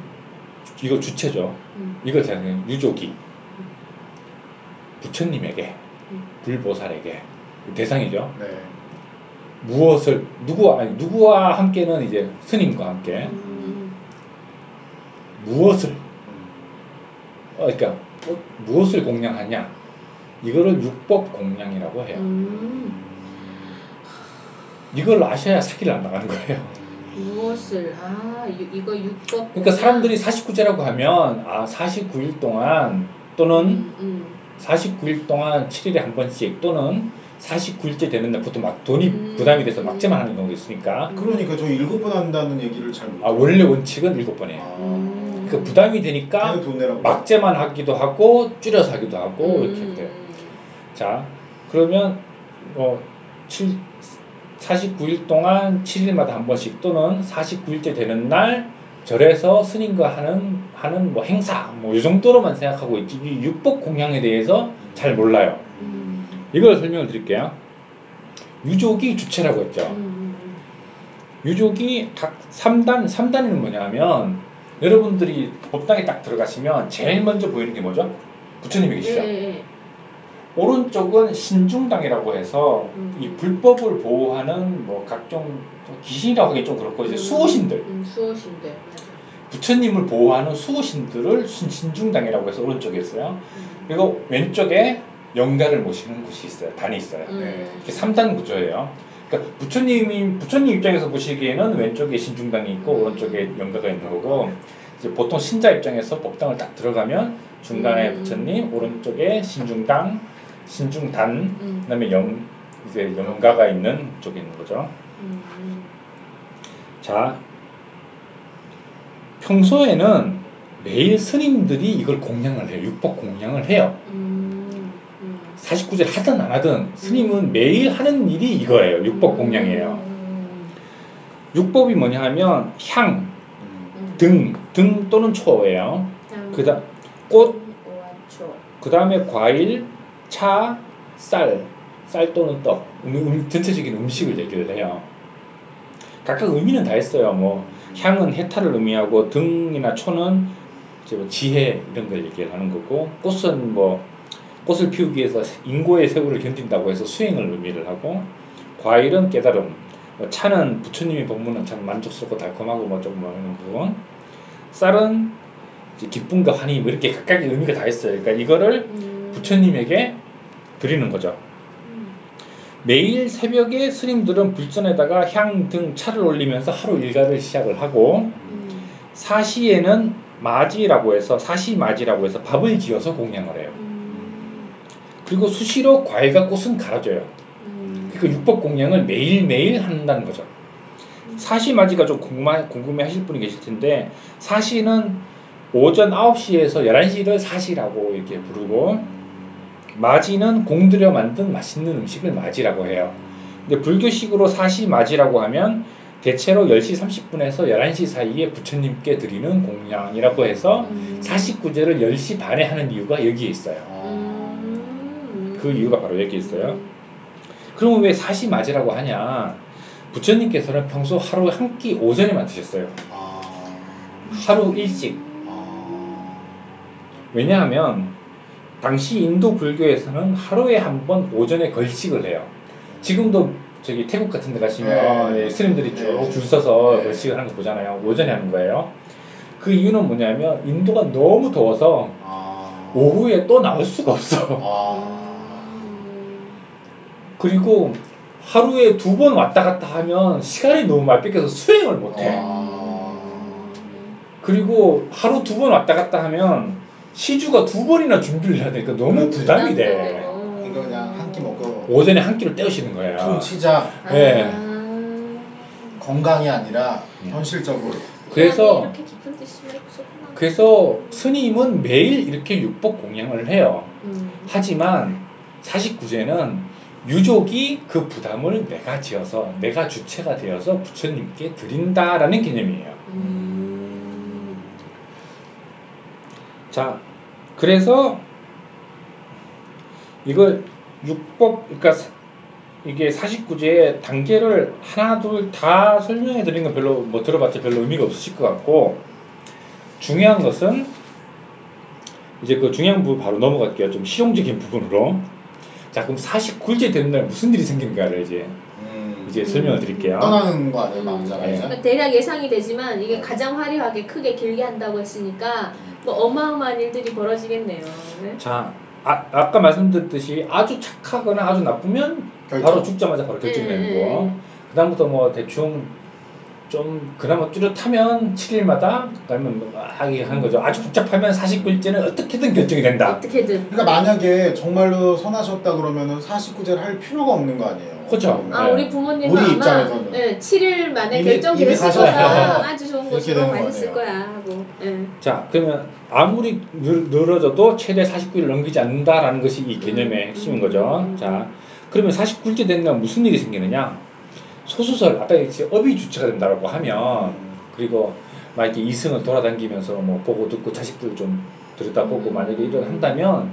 이거 주체죠. 음. 이걸 생각해요. 유족이 부처님에게 음. 불보살에게 대상이죠. 네. 무엇을 누구와 아니 누구와 함께는 이제 스님과 함께 음. 무엇을 어, 그러니까 뭐, 무엇을 공양하냐 이거를 육법 공양이라고 해요. 음. 이걸 아셔야 사기를 안 나가는 거예요. 무엇을 아 유, 이거 육법 그러니까 사람들이 49제라고 하면 아 49일 동안 또는 음, 음. 49일 동안 7일에 한 번씩 또는 49일째 되는 날 보통 막 돈이 음. 부담이 돼서 막제만 하는 경우도 있으니까 그러니까 저 일곱 번 한다는 얘기를 잘 못. 아 원래 원칙은 일곱 번이에요. 음. 그 부담이 되니까. 막제만 하기도 하고 줄여서 하기도 하고 음. 이렇게 돼요. 자 그러면 뭐 7, 49일 동안 7일마다 한 번씩 또는 49일째 되는 날 절에서 스님과 하는 하는 뭐 행사 뭐 이 정도로만 생각하고 있지 이 육법 공양에 대해서 잘 몰라요. 음. 이걸 설명을 드릴게요. 유족이 주체라고 했죠. 음. 유족이 각 3단, 3단은 뭐냐면 여러분들이 법당에 딱 들어가시면 제일 먼저 보이는 게 뭐죠? 부처님이 예, 계시죠. 예, 예. 오른쪽은 신중당이라고 해서 음. 이 불법을 보호하는 뭐 각종 귀신이라고 하기 좀 그렇고 이제 수호신들 음, 수호신들. 부처님을 보호하는 수호신들을 신- 신중당이라고 해서 오른쪽에 있어요. 음. 그리고 왼쪽에 영가를 모시는 곳이 있어요. 단이 있어요. 음. 이렇게 3단 구조예요. 그러니까 부처님이 부처님 입장에서 보시기에는 왼쪽에 신중당이 있고 오른쪽에 영가가 있는 거고 이제 보통 신자 입장에서 법당을 딱 들어가면 중간에 음. 부처님, 오른쪽에 신중당, 신중단, 음. 그다음에 영 이제 영가가 있는 쪽에 있는 거죠. 음. 자, 평소에는 매일 스님들이 이걸 공양을 해요. 육법 공양을 해요. 음. 음. 49제를 하든 안 하든 스님은 매일 하는 일이 이거예요. 육법 공양이에요. 음. 육법이 뭐냐 하면 향, 음. 등, 등 또는 초예요. 향, 그다 꽃. 그 다음에 과일, 차, 쌀, 쌀 또는 떡, 음, 음, 전체적인 음식을 얘기를 해요. 각각 의미는 다 있어요. 뭐 향은 해탈을 의미하고 등이나 초는 이제 뭐 지혜 이런 걸 얘기를 하는 거고 꽃은 뭐 꽃을 피우기 위해서 인고의 세월을 견딘다고 해서 수행을 의미를 하고 과일은 깨달음, 뭐 차는 부처님이 법문은 참 만족스럽고 달콤하고 뭐 이런 부분, 쌀은 기쁨과 환희 뭐 이렇게 각각의 의미가 다 있어요. 그러니까 이거를 음. 부처님에게 드리는 거죠. 음. 매일 새벽에 스님들은 불전에다가 향 등 차를 올리면서 하루 일과를 시작을 하고 음. 사시에는 마지라고 해서 사시 마지라고 해서 밥을 지어서 공양을 해요. 음. 그리고 수시로 과일과 꽃은 갈아줘요. 음. 그러니까 육법 공양을 매일매일 한다는 거죠. 사시 마지가 좀 궁금하, 궁금해 하실 분이 계실 텐데 사시는 오전 9시에서 11시를 사시라고 이렇게 부르고 마지는 공들여 만든 맛있는 음식을 마지라고 해요. 근데 불교식으로 사시 마지라고 하면 대체로 10시 30분에서 11시 사이에 부처님께 드리는 공양이라고 해서 음. 49제를 10시 반에 하는 이유가 여기에 있어요. 음. 그 이유가 바로 여기 있어요. 그러면 왜 사시 맞이라고 하냐? 부처님께서는 평소 하루 한 끼 오전에만 드셨어요. 아. 하루 일찍. 아. 왜냐하면 당시 인도 불교에서는 하루에 한 번 오전에 걸식을 해요. 지금도 저기 태국 같은 데 가시면 네. 예, 스님들이 네. 쭉줄 서서 네. 걸식을 하는 거 보잖아요. 오전에 하는 거예요. 그 이유는 뭐냐면 인도가 너무 더워서 아. 오후에 또 나올 수가 없어. 아. 그리고 하루에 두 번 왔다 갔다 하면 시간이 너무 많이 뺏겨서 수행을 못해. 아. 그리고 하루 두 번 왔다 갔다 하면 시주가 두 번이나 준비를 해야 되니까 너무 그렇지. 부담이 돼. 이거 그냥 한 끼 먹고 오전에 한 끼를 때우시는 거예요. 퉁 치자. 예. 아. 건강이 아니라 음. 현실적으로. 그래서 이렇게 깊은 뜻이 있었구나. 그래서 스님은 매일 이렇게 육법 공양을 해요. 음. 하지만 49제는 유족이 그 부담을 내가 지어서 내가 주체가 되어서 부처님께 드린다라는 개념이에요. 음. 자, 그래서 이걸 육법, 그러니까 사- 이게 49제의 단계를 하나, 둘 다 설명해 드리는 건 별로, 뭐 들어봤자 별로 의미가 없으실 것 같고, 중요한 것은, 이제 그 중요한 부분 바로 넘어갈게요. 좀 실용적인 부분으로. 자, 그럼 49제 되는 날 무슨 일이 생기는가를 이제, 음. 이제 설명을 드릴게요. 떠나는 거 아니에요, 망자가 네. 그러니까 대략 예상이 되지만 이게 네. 가장 화려하게 크게 길게 한다고 했으니까 뭐 어마어마한 일들이 벌어지겠네요. 네? 자, 아, 아까 말씀드렸듯이 아주 착하거나 아주 나쁘면 결정. 바로 죽자마자 바로 결정되는 네, 거. 네. 그다음부터 뭐 대충 좀 그나마 뚜렷하면 7일마다 그다음에 막 하게 하는 거죠. 아주 복잡하면 49일째는 어떻게든 결정이 된다. 어떻게든. 그러니까 만약에 정말로 선하셨다 그러면은 49제를 할 필요가 없는 거 아니에요? 그렇죠. 아 네. 우리 부모님은 우리 아마 입장에서는. 네, 7일 만에 이미- 결정됐을 이미 가셨어요. 거야. 아주 좋은 이렇게 곳으로 되는 가셨을. 거야 하고. 네. 자, 그러면 아무리 늘, 늘어져도 최대 49일을 넘기지 않는다라는 것이 이 개념의 음, 핵심인 음, 거죠. 음, 음. 자, 그러면 49일째 되면 무슨 일이 생기느냐? 소수설, 아까 이제 업이 주체가 된다고 하면 그리고 막 이렇게 이승을 돌아다니면서 뭐 보고 듣고 자식들 좀 들여다보고 음. 만약에 이런 한다면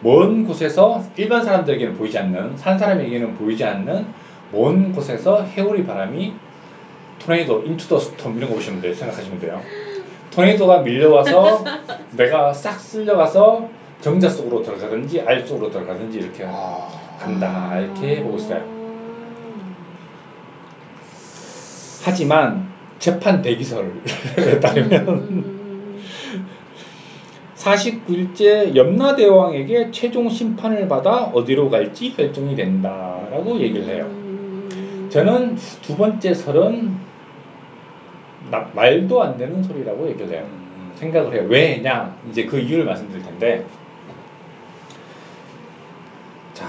먼 곳에서 일반 사람들에게는 보이지 않는 산 사람에게는 보이지 않는 먼 곳에서 해오리 바람이 토네이도 인투 더 스톰 이런 거 보시면 돼요 생각하시면 돼요 토네이도가 밀려와서 내가 싹 쓸려가서 정자 속으로 들어가든지 알 속으로 들어가든지 이렇게 아. 간다 이렇게 보고 있어요. 음. 하지만 재판 대기설에 따르면 음. 49일째 염라대왕에게 최종 심판을 받아 어디로 갈지 결정이 된다라고 얘기를 해요. 음. 저는 두 번째 설은 나- 말도 안 되는 소리라고 얘기를 해요. 음. 생각을 해요. 왜냐? 이제 그 이유를 말씀드릴 텐데. 자,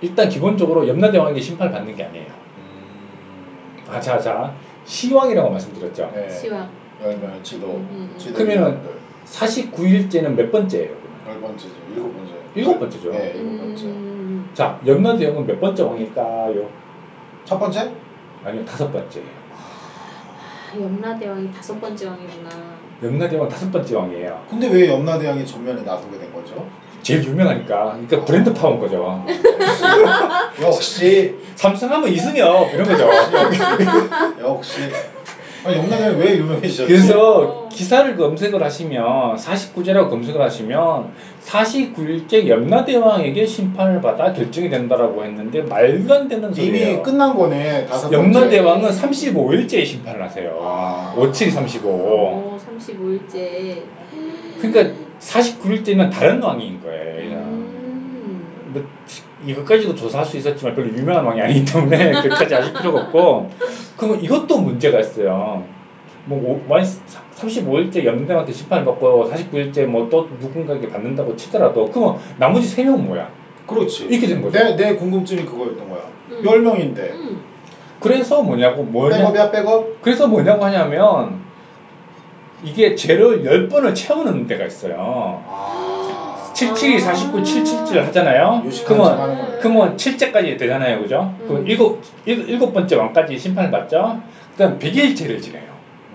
일단 기본적으로 염라대왕에게 심판을 받는 게 아니에요. 음. 아, 자, 자, 시왕이라고 말씀드렸죠. 네. 시황. 열면 지도. 음, 음, 음. 지도 그러면은 위원들. 49일째는 몇 번째예요? 그러면? 열 번째죠. 일곱 번째. 일곱 번째죠. 네, 일곱 번째. 음. 자, 염라대왕은 몇 번째 왕일까요? 첫 번째? 아니요, 다섯 번째예요. 아, 염라대왕이 다섯 번째 왕이구나. 염라대왕 다섯 번째 왕이에요. 근데 왜 염라대왕이 전면에 나서게 된 거죠? 제일 유명하니까. 그러니까 브랜드 파워인 거죠. 역시 삼성하면 이승엽 이런 거죠. 역시 아, 염라대왕이 왜 유명해지셨지? 그래서 기사를 검색을 하시면 49제라고 검색을 하시면 49일째 염라대왕에게 심판을 받아 결정이 된다라고 했는데 말도 안 되는 소리예요. 이미 끝난 거네 다섯 번째. 염라대왕은 35일째에 심판을 하세요. 아. 57이 35. 오, 35일째. 그러니까 49일째는 다른 왕인 거예요. 음. 뭐, 이것까지도 조사할 수 있었지만 별로 유명한 왕이 아니기 때문에 그까지 아실 필요가 없고 그러면 이것도 문제가 있어요. 뭐 35일째 염라대왕한테 심판을 받고 49일째 뭐 또 누군가에게 받는다고 치더라도 그러면 나머지 3명은 뭐야? 그렇지. 이렇게 된 거죠. 내, 내 궁금증이 그거였던 거야. 음. 열 명인데 음. 그래서 뭐냐고 뭐냐 백업이야 백업? 그래서 뭐냐고 하냐면 이게 죄를 10번을 채우는 데가 있어요. 아. 77이 49, 777 하잖아요. 그러면. 그러면 7제까지 되잖아요. 그죠? 그럼 음. 일곱, 일, 일곱 번째 왕까지 심판을 받죠. 그 다음 100일째를 지내요.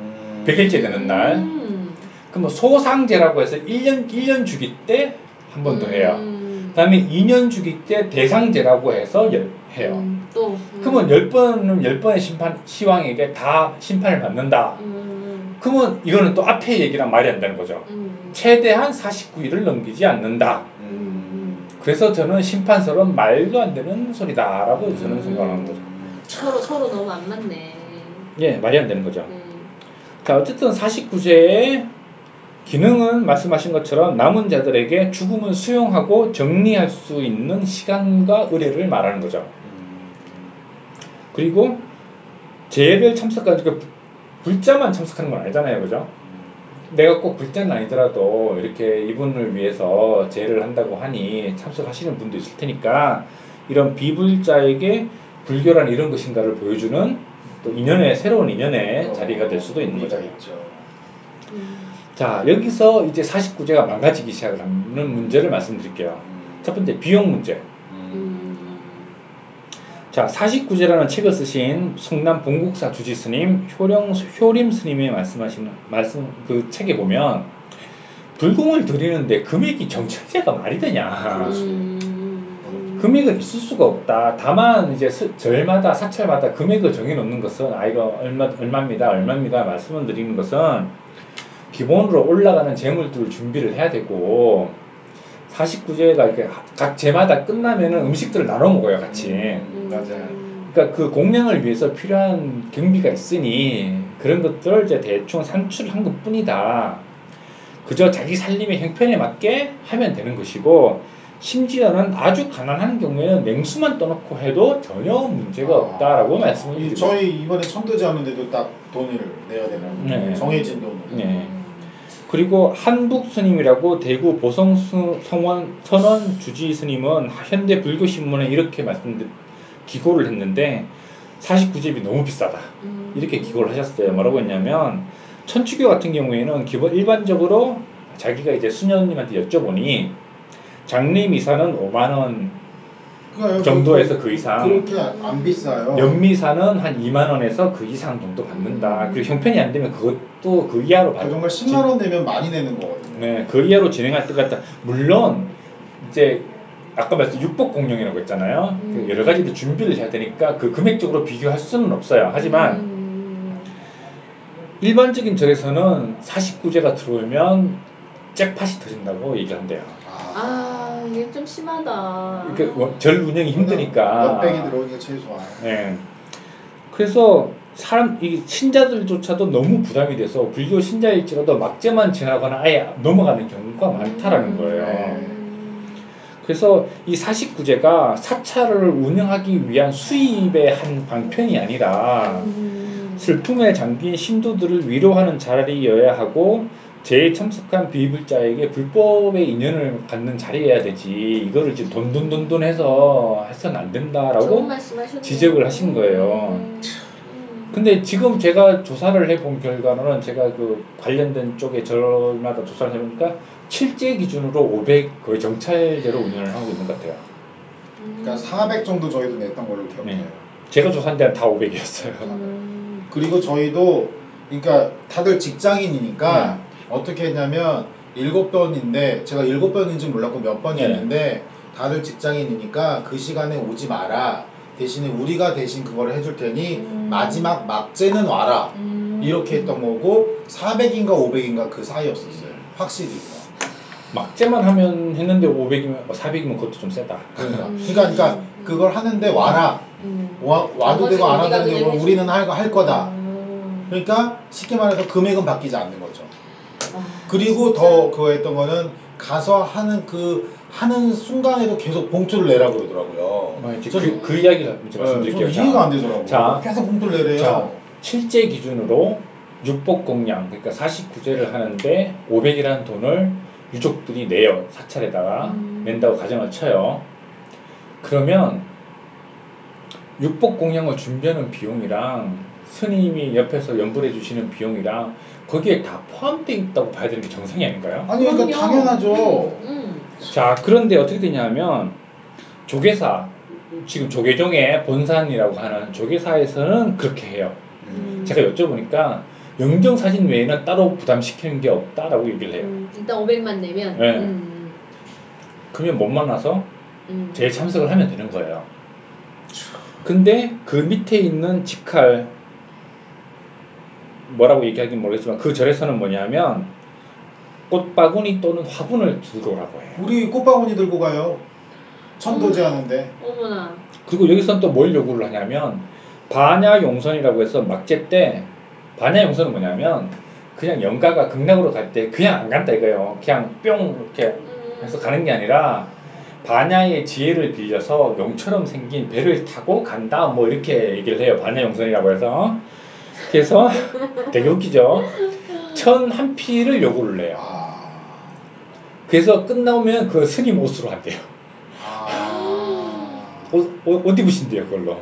음. 100일째 되는 날. 음. 그러면 소상제라고 해서 1년, 1년 주기 때 한 번 더 해요. 음. 그 다음에 2년 주기 때 대상제라고 해서 열- 해요. 음, 또. 음. 그러면 10번은 10번의 심판, 시왕에게 다 심판을 받는다. 음. 그러면 이거는 또 앞에 얘기랑 말이 안 되는 거죠. 음. 최대한 49일을 넘기지 않는다. 음. 그래서 저는 심판설은 말도 안 되는 소리다라고 음. 저는 생각하는 거죠. 서로 서로 너무 안 맞네. 예, 말이 안 되는 거죠. 음. 자, 어쨌든 49세의 기능은 말씀하신 것처럼 남은 자들에게 죽음을 수용하고 정리할 수 있는 시간과 의뢰를 말하는 거죠. 음. 그리고 제를 참석하는 그 불자만 참석하는 건 아니잖아요, 그죠? 내가 꼭 불자는 아니더라도 이렇게 이분을 위해서 제를 한다고 하니 참석하시는 분도 있을 테니까 이런 비불자에게 불교란 이런 것인가를 보여주는 또 인연의 새로운 인연의 자리가 될 수도 있는 거죠. 음. 자 여기서 이제 49제가 망가지기 시작을 하는 문제를 말씀드릴게요. 음. 첫 번째 비용 문제. 자 49제라는 책을 쓰신 성남 봉국사 주지 스님 효령 효림 스님의 말씀하시는 말씀 그 책에 보면 불공을 드리는데 금액이 정찰제가 말이 되냐? 음. 금액은 있을 수가 없다. 다만 이제 스- 절마다 사찰마다 금액을 정해놓는 것은 아 이거 얼마 얼마입니다, 얼마입니다 말씀을 드리는 것은 기본으로 올라가는 재물들 준비를 해야 되고 49제가 이렇게 각 제마다 끝나면은 음식들을 나눠 먹어요 같이. 음, 맞아요. 그러니까 그 공양을 위해서 필요한 경비가 있으니 그런 것들을 이제 대충 산출한 것 뿐이다. 그저 자기 살림의 형편에 맞게 하면 되는 것이고 심지어는 아주 가난한 경우에는 냉수만 떠놓고 해도 전혀 문제가 없다라고 말씀을 아. 이, 드리고 저희 이번에 천도제 하는데도 딱 돈을 내야 되는 네. 정해진 돈을. 네. 그리고 한북 스님이라고 대구 보성 수- 성원 선원 주지 스님은 현대 불교 신문에 이렇게 말씀 기고를 했는데 49제비 너무 비싸다. 음. 이렇게 기고를 하셨어요. 뭐라고 했냐면 천주교 같은 경우에는 기본 일반적으로 자기가 이제 수녀님한테 여쭤보니 장례 미사는 5만 원, 정도에서 그 이상. 그렇게 안 비싸요. 연미사는 한 2만 원에서 그 이상 정도 받는다. 그리고 형편이 안 되면 그것도 그 이하로 그 받. 정말 10만 원 내면 많이 내는 거거든요. 네, 그 이하로 진행할 것 같다. 물론 이제 아까 말씀 육복 공룡이라고 했잖아요. 그 음. 여러 가지를 준비를 해야 되니까 그 금액적으로 비교할 수는 없어요. 하지만 음. 일반적인 절에서는 49제가 들어오면 잭팟이 터진다고 얘기를 한대요. 아 이게 좀 심하다. 이게 뭐절 운영이 힘드니까. 몇백이 들어오니까 최소한. 예. 그래서 사람 이 신자들조차도 너무 부담이 돼서 불교 신자일지라도 막제만 지나거나 아예 넘어가는 경우가 많다라는 거예요. 음. 그래서 이 49제가 사찰을 운영하기 위한 수입의 한 방편이 아니라 음. 슬픔에 잠긴 신도들을 위로하는 자리여야 하고 재에 참석한 비불자에게 불법의 인연을 갖는 자리여야 되지 이거를 지금 돈돈돈돈 해서 해서는 안 된다라고. 지적을 하신 거예요. 음. 음. 근데 지금 제가 조사를 해본 결과로는 제가 그 관련된 쪽에 저마다 조사를 해보니까 실제 기준으로 500 거의 정찰제로 운영을 하고 있는 것 같아요. 그러니까 400 정도 저희도 냈던 걸로 기억해요. 네. 제가 조사한 데는 다 500이었어요. 음. 그리고 저희도 그러니까 다들 직장인이니까 어떻게 했냐면 일곱 번인데 제가 일곱 번인지 몰랐고 몇 번이었는데 다들 직장인이니까 그 시간에 오지 마라 대신에 우리가 대신 그거를 해줄 테니 음. 마지막 막제는 와라 음. 이렇게 했던 거고 400인가 500인가 그 사이였었어요 확실히 막제만 하면 했는데 500이면 400이면 그것도 좀 세다. 그러니까 음. 그러니까, 그러니까 그걸 하는데 와라 음. 와, 와도 되고 안 와도 되고. 우리는 할, 할 거다 음. 그러니까 쉽게 말해서 금액은 바뀌지 않는 거죠 아, 그리고. 더 그거 했던 거는 가서 하는 그 하는 순간에도 계속 봉투를 내라 그러더라고요. 뭐 이제 전- 그, 그 이야기를 이제 네, 말씀드릴게요. 전 이해가 안 되더라고요. 자. 계속 봉투를 내래요. 자, 실제 기준으로 육복 공양 그러니까 49제를 하는데 500이라는 돈을 유족들이 내요 사찰에다가 음. 낸다고 가정을 쳐요. 그러면 육복 공양을 준비하는 비용이랑 스님이 옆에서 연불해 주시는 비용이랑 거기에 다 포함되어 있다고 봐야 되는 게 정상이 아닌가요? 아니 그러니까 그럼요. 당연하죠. 음. 자, 그런데 어떻게 되냐면 조계사 지금 조계종의 본산이라고 하는 조계사에서는 그렇게 해요. 음. 제가 여쭤보니까 영정 사진 외에는 따로 부담시키는 게 없다라고 얘기를 해요. 음. 일단 500만 내면. 네. 음. 그러면 못 만나서 음. 제일 참석을 하면 되는 거예요. 근데 그 밑에 있는 직할 뭐라고 얘기하긴 모르겠지만 그 절에서는 뭐냐면 꽃바구니 또는 화분을 들고 오라고 해요. 우리 꽃바구니 들고 가요. 천도제 하는데. 어머나. 그리고 여기서는 또뭘 요구를 하냐면 반야 용선이라고 해서 막제 때 반야 용선은 뭐냐면 그냥 영가가 극락으로 갈 때 그냥 안 간다 이거예요. 그냥 뿅 이렇게 음. 해서 가는 게 아니라 반야의 지혜를 빌려서 용처럼 생긴 배를 타고 간다 뭐 이렇게 얘기를 해요. 반야 용선이라고 해서 그래서 되게 웃기죠. 천 한 피를 요구를 해요. 아. 그래서 끝나면 그 스님 옷으로 한대요. 아. 옷, 옷, 옷 입으신대요 그걸로.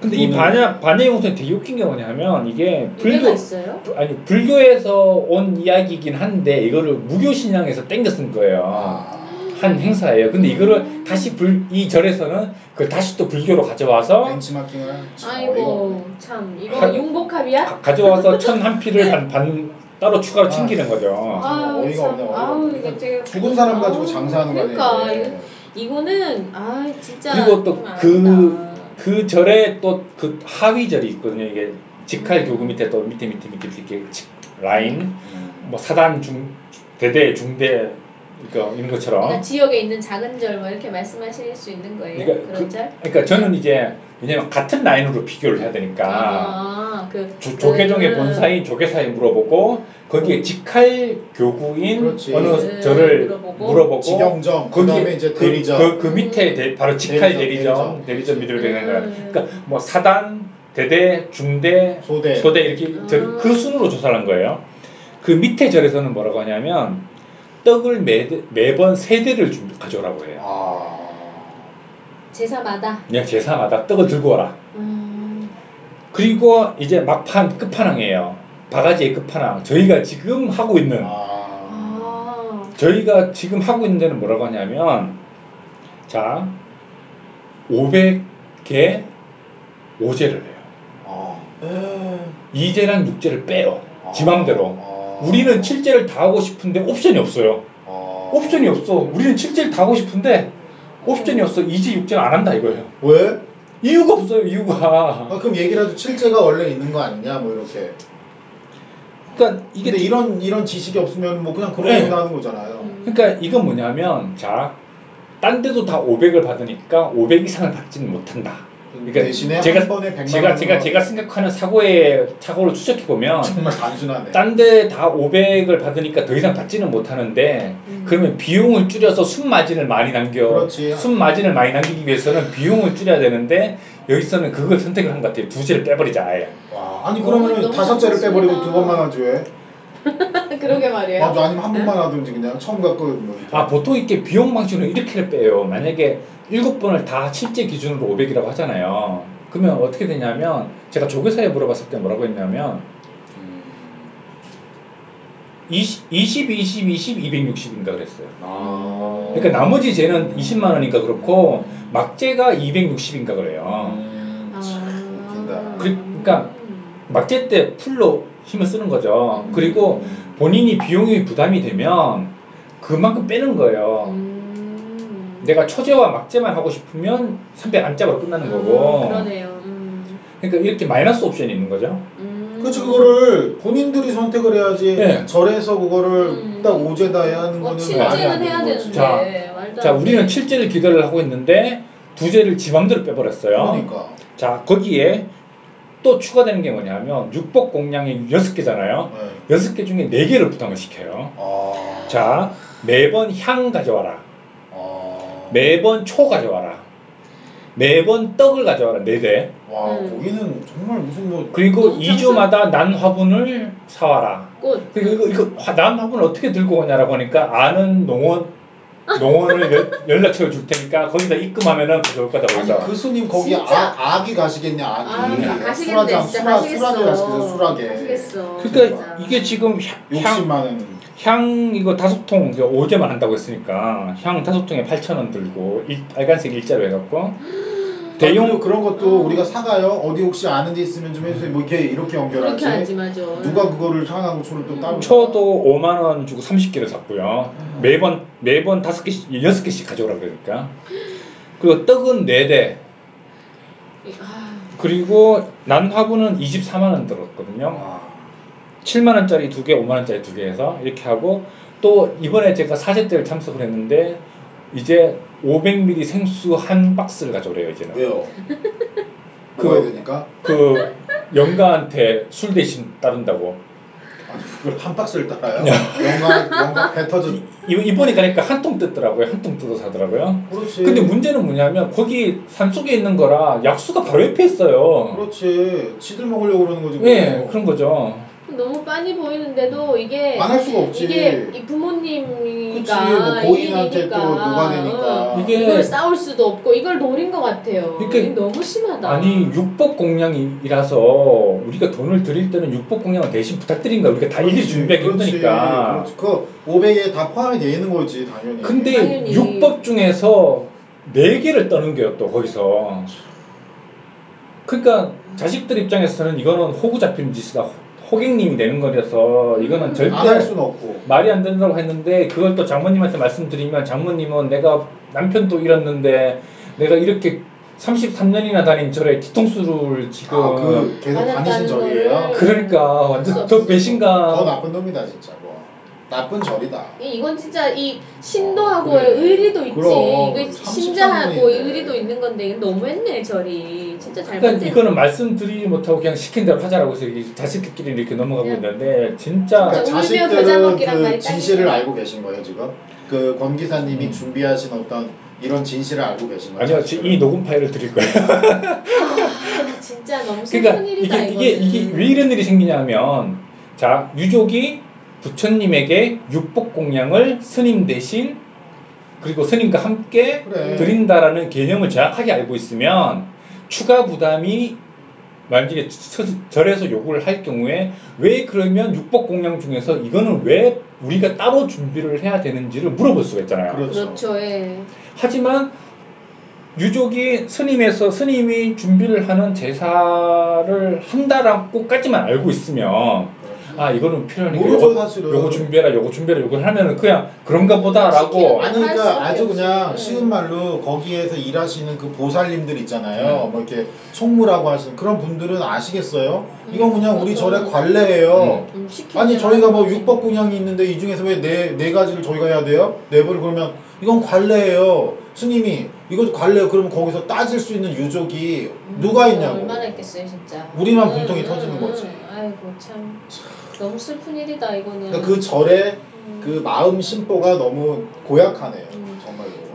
근데 이 그거는- 반야 반야용선이 되게 웃긴 게 뭐냐면 이게 불교 있어요? 아니 불교에서 온 이야기이긴 한데 이거를 무교 신앙에서 땡겨 쓴 거예요. 아. 한 행사예요. 근데 이거를 다시 불, 이 절에서는 그 다시 또 불교로 가져와서 벤치마킹을 아이고. 참 이거 하- 융복합이야? 가, 가져와서 천 한 피를 반, 반 따로 추가로 챙기는 거죠. 아, 어이가 참. 없네, 아우. 이거 제가- 죽은 사람 가지고 아우, 장사하는 거 그러니까 아니에요. 이거, 이거는 아 진짜 그리고 또좀 그. 그 절에 또 그 하위 절이 있거든요. 이게 직할 교구 밑에 또 밑에 밑에 밑에 이렇게 직- 라인 음. 뭐 사단 중 대대 중대 이거 이런 것처럼 그러니까 지역에 있는 작은 절 뭐 이렇게 말씀하실 수 있는 거예요? 그러니까 그런 그- 절? 그러니까 저는 이제 왜냐면 같은 라인으로 비교를 해야 되니까 아, 그 조, 조계종의 음. 본사인 조계사에 물어보고 거기에 직할 교구인 그렇지. 어느 음, 절을 물어보고. 물어보고 직영정, 거기에 그다음에 이제 그- 대리점. 그, 그 밑에 대- 바로 직할 대리점, 대리점 대리점 밑으로 되는 거야. 음. 그러니까 뭐 사단 대대 중대 소대. 소대 이렇게 절- 음. 그 순으로 조사를 한 거예요. 그 밑에 절에서는 뭐라고 하냐면 떡을 매, 매번 세 대를 준- 가져오라고 해요. 아. 제사마다. 그냥 제사마다 떡을 들고 와라. 음, 그리고 이제 막판 끝판왕이에요. 바가지의 끝판왕. 저희가 지금 하고 있는 아. 아, 저희가 지금 하고 있는 데는 뭐라고 하냐면 자 500개 5제를 해요. 아. 2제랑 6제를 빼요. 아. 지 맘대로. 아. 우리는 7제를 다 하고 싶은데 옵션이 없어요. 아. 옵션이 없어. 우리는 7제를 다 하고 싶은데 옵션이 없어. 2제, 6제는 안 한다 이거예요. 왜? 이유가 없어요. 이유가. 아, 그럼 얘기라도 칠제가 원래 있는 거 아니냐 뭐 이렇게. 그러니까 이게 근데 이런 이런 지식이 없으면 뭐 그냥 네. 그러고 나는 거잖아요. 음. 그러니까 이건 뭐냐면 자, 딴 데도 다 500을 받으니까 500 이상을 받지는 못한다. 그러니까 대신에 제가 한 번에 100만 제가 원 제가 제가 생각하는 사고의 사고를 추적해 보면 정말 단순하네. 딴 데 다 500을 받으니까 더 이상 받지는 못하는데 음. 그러면 비용을 줄여서 순 마진을 많이 남겨 그렇지. 순 마진을 많이 남기기 위해서는 비용을 줄여야 되는데 여기서는 그걸 선택을 한 것 같아요. 두 개를 빼버리자 아예. 와, 아니 너무- 그러면은 너무 다섯째를 빼버리고. 두 번만 하지 왜? 그러게 말이에요. 아주 아니면 한 번만 하든지 그냥 처음 갖고 뭐. 아 보통 이렇게 비용 방식으로 이렇게 빼요. 만약에 일곱 번을 다 실제 기준으로 500이라고 하잖아요. 그러면 어떻게 되냐면 제가 조교사에 물어봤을 때 뭐라고 했냐면 음. 20, 20, 20, 20, 260인가 그랬어요. 아. 그러니까 나머지 쟤는 20만 원이니까 그렇고 막재가 260인가 그래요. 음, 아. 참 웃긴다. 그래- 그러니까 막재 때 풀로 힘을 쓰는 거죠. 음. 그리고 본인이 비용이 부담이 되면 그만큼 빼는 거예요. 음. 내가 초재와 막재만 하고 싶으면 300 안짝으로 끝나는 거고. 음, 그러네요. 음. 그러니까 이렇게 마이너스 옵션이 있는 거죠. 음. 그렇지 그거를 본인들이 선택을 해야지 네. 절에서 그거를 음. 딱 오제다 해야 하는 어, 거는 말이 안 되는 거지. 되는데. 자, 자, 안 우리는 돼. 칠제를 기대를 하고 있는데 두제를 지 맘대로 빼버렸어요. 그러니까. 자, 거기에 또 추가되는 게 뭐냐면 육복 공량이 6개잖아요. 네. 6개 중에 4개를 부담을 시켜요. 아. 자, 매번 향 가져와라. 아. 매번 초 가져와라. 매번 떡을 가져와라. 4대. 와 음. 거기는 정말 무슨 뭐 그리고 너무 2주마다 난 화분을 사와라. 꽃. 그리고 이거, 이거 화- 난 화분을 어떻게 들고 오냐라고 하니까 아는 농원 농원을 연- 연락처를 줄 테니까 거기다 입금하면은 가져올 거다 아니 거기서. 그 스님 거기 진짜. 아, 악이 가시겠냐 악이 아, 가시겠네. 수라장 진짜 수라 가시겠어. 수라게 가시겠어 수라게 가시겠어. 그러니까 진짜. 이게 지금 향, 향, 60만 원 향 이거 다섯 통 이거 오제만 한다고 했으니까 향 다섯 통에 8천 원 들고 일, 빨간색 일자로 해갖고 대용 그런 것도 어. 우리가 사가요 어디 혹시 아는 데 있으면 좀 해주세요 뭐 이렇게 이렇게 연결하지 그렇게 하지 맞아. 누가 그거를 향하고 초를 또 따로 초도 5만 원 주고 30개를 샀고요. 매번 매번 다섯 개씩 여섯 개씩 가져오라 그러니까. 그리고 떡은 4대. 아, 그리고 난 화분은 24만 원 들었거든요. 와. 7만 원짜리 두 개, 5만 원짜리 두 개 해서 이렇게 하고 또 이번에 제가 사제 때를 참석을 했는데 이제 500ml 생수 한 박스를 가져오래요 이제는. 왜요? 그- 먹어야 되니까 그 영가한테 술 대신 따른다고. 아니 그걸 한 박스를 따라요 영광 영광 배 터져 이, 이번에 가니까 한 통 뜯더라고요. 한 통 뜯어서 하더라고요. 그렇지 근데 문제는 뭐냐면 거기 산 속에 있는 거라 약수가 바로 옆에 있어요. 그렇지 지들 먹으려고 그러는 거지 뭐. 예, 그런 거죠. 너무 빤히 보이는데도 이게 안 할 수가 없지 이게 이 부모님이니까 그치, 뭐 고인한테. 또 녹아내니까. 응. 이게- 이걸 싸울 수도 없고 이걸 노린 것 같아요. 이게- 이게 너무 심하다. 아니 육복 공양이라서 우리가 돈을 드릴 때는 육복 공양을 대신 부탁드린가 우리가 다 일일이 준비하기 힘드니까. 그렇지. 그 500에 다 포함이 되어 있는 거지 당연히 근데 당연히. 육법 중에서 네 개를 떠는 게요 또 거기서. 그러니까 자식들 입장에서는 이거는 호구 잡히는 짓이다. 호객님이 되는 거라서 이거는 절대 안 할 수는 없고. 말이 안 된다고 했는데 그걸 또 장모님한테 말씀드리면 장모님은 내가 남편도 잃었는데 내가 이렇게 33년이나 다닌 절에 뒤통수를 지금 아, 그 계속 다니신 절이에요? 거를- 그러니까 할 완전 수 더. 배신감. 더 나쁜 놈이다 진짜. 뭐 나쁜 절이다 이- 이건 진짜 이 신도하고의 아, 그래. 의리도 있지. 그럼, 이거 33 신자하고. 의리도 있는 건데 이건 너무했네 절이. 진짜 그러니까 잘못된. 이거는 말씀드리지 못하고 그냥 시킨 대로 하자라고 해서 이 자식들끼리 이렇게 넘어가고 있는데 진짜 그러니까 겨자 자식들은 그 진실을. 알고 계신 거예요 지금 그 권 기사님이 음. 준비하신 어떤 이런 진실을 알고 계신 거예요 아니요 자식들은. 이 녹음 파일을 드릴 거예요. 아, 진짜 너무 슬픈 그러니까 일이다 이게. 이게 이게 왜 이런 일이 생기냐면 자 유족이 부처님에게 육복 공양을 스님 대신 그리고 스님과 함께 그래. 드린다라는 개념을 정확하게 알고 있으면 추가 부담이 만약에 서- 절에서 요구를 할 경우에 왜 그러면 육복 공양 중에서 이거는 왜 우리가 따로 준비를 해야 되는지를 물어볼 수가 있잖아요. 그렇죠. 그렇죠. 예. 하지만 유족이 스님에서 스님이 준비를 하는 제사를 한다라고까지만 알고 있으면 아 이거는 필요하니까 모르죠, 요거, 사실은. 요거 준비해라 요거 준비해라 요거 하면은 그냥 그런가 보다라고 아니 할 그러니까 아주. 그냥 응. 쉬운 말로 거기에서 일하시는 그 보살님들 네. 있잖아요. 뭐 이렇게 총무라고 하시는 그런 분들은 아시겠어요? 이건 그냥 우리 그렇죠. 절의 관례예요. 음, 시키는 아니 저희가 뭐. 육법공양이 있는데 이 중에서 왜 네 네 가지를 저희가 해야 돼요? 네벌 그러면 이건 관례예요. 스님이 이거 관례 그러면 거기서 따질 수 있는 유족이 음, 누가 있냐고. 얼마나 있겠어요 진짜. 우리만 공통이 터지는 거지. 아이고 참 너무 슬픈 일이다 이거는. 그러니까 그 절의 음. 그 마음 심보가 너무 고약하네요.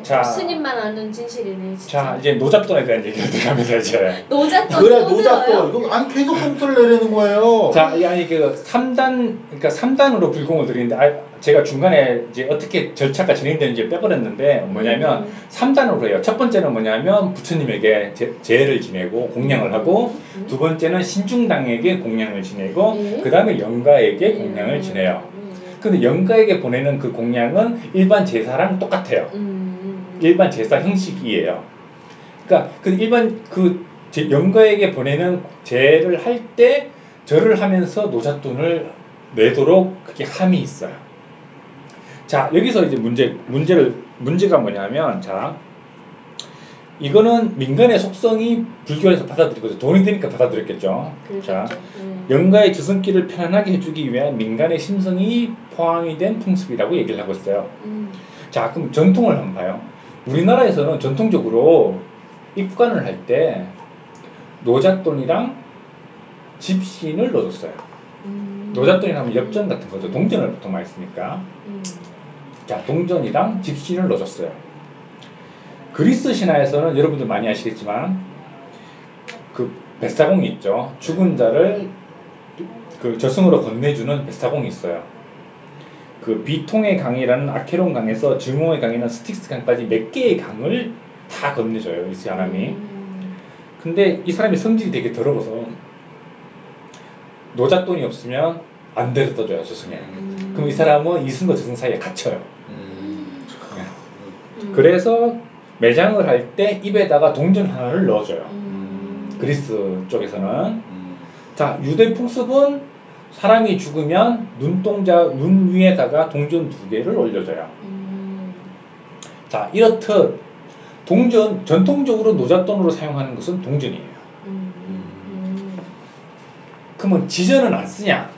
음. 자, 스님만 아는 진실이네 진짜. 자 이제 노잣돈에 대한 얘기를 들어가면서 이제 노잣돈 그래 또 노잣돈? 이거 아니 계속 똥소리 내려는 거예요. 자, 이 아니 그 3단 그러니까 3단으로 불공을 드리는데 아, 제가 중간에 이제 어떻게 절차가 진행되는지 빼버렸는데 뭐냐면 음. 3단으로 해요. 첫 번째는 뭐냐면 부처님에게 제, 제를 지내고 공양을 하고 음. 두 번째는 신중당에게 공양을 지내고 예. 그다음에 영가에게 공양을 음. 지내요. 음. 근데 영가에게 보내는 그 공양은 일반 제사랑 똑같아요. 음. 음. 일반 제사 형식이에요. 그러니까 그 일반 그 제- 영가에게 보내는 제를 할 때 절을 하면서 노잣돈을 내도록 그게 함이 있어요. 자 여기서 이제 문제 문제를 문제가 뭐냐면 자 이거는 민간의 속성이 불교에서 받아들이거든요. 돈이 되니까 받아들였겠죠. 자 그렇죠. 음. 영가의 저승길을 편안하게 해주기 위한 민간의 심성이 포함이 된 풍습이라고 얘기를 하고 있어요. 음. 자, 그럼 전통을 한번 봐요. 우리나라에서는 전통적으로 입관을 할 때 노잣돈이랑 집신을 넣어줬어요. 음. 노잣돈이라 하면 엽전 같은 거죠. 동전을 보통 많이 쓰니까. 음. 자, 동전이랑 집신을 넣어줬어요. 그리스 신화에서는 여러분들 많이 아시겠지만 그 뱃사공이 있죠. 죽은 자를 그 저승으로 건네주는 뱃사공이 있어요. 그 비통의 강이라는 아케론 강에서 증오의 강이나 스틱스 강까지 몇 개의 강을 다 건네줘요 이 사람이. 음. 근데 이 사람이 성질이 되게 더러워서 노잣돈이 없으면 안 데려다 줘요 저승에. 음. 그럼 이 사람은 이승과 저승 사이에 갇혀요. 음. 음. 그래서 매장을 할 때 입에다가 동전 하나를 넣어줘요. 음. 그리스 쪽에서는 음. 자 유대 풍습은 사람이 죽으면 눈동자 눈 위에다가 동전 두 개를 올려줘요. 음. 자 이렇듯 동전 전통적으로 노잣돈으로 사용하는 것은 동전이에요. 음. 음. 그러면 지전은 안 쓰냐?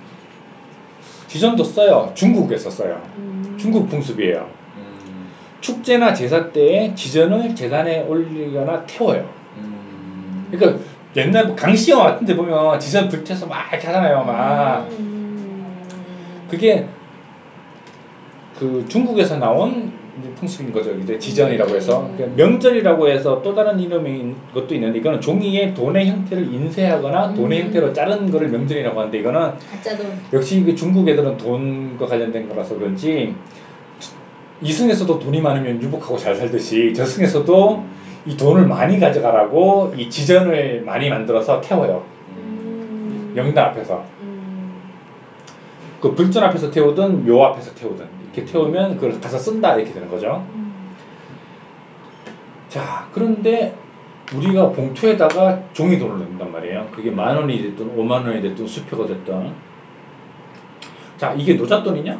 지전도 써요. 중국에서 써요. 음. 중국 풍습이에요. 음. 축제나 제사 때에 지전을 재단에 올리거나 태워요. 음. 그러니까 옛날 뭐 강시영 같은 데 보면 지전 불태서 막 이렇게 하잖아요. 막. 음. 그게 그 중국에서 나온 풍습인 거죠. 이제 지전이라고 해서 음. 그러니까 명절이라고 해서 또 다른 이름인 것도 있는데 이거는 종이에 돈의 형태를 인쇄하거나 돈의 음. 형태로 자른 거를 명절이라고 하는데 이거는. 역시 그 중국 애들은 돈과 관련된 거라서 그런지 이승에서도 돈이 많으면 유복하고 잘 살듯이 저승에서도 이 돈을 많이 가져가라고 이 지전을 많이 만들어서 태워요. 음. 명당 앞에서. 음. 그 불전 앞에서 태우든 묘 앞에서 태우든 이렇게 태우면 그걸 가서 쓴다 이렇게 되는 거죠. 음. 자 그런데 우리가 봉투에다가 종이 돈을 넣는단 말이에요. 그게 만 원이 됐든 오만 원이 됐든 수표가 됐든 자 이게 노잣돈이냐?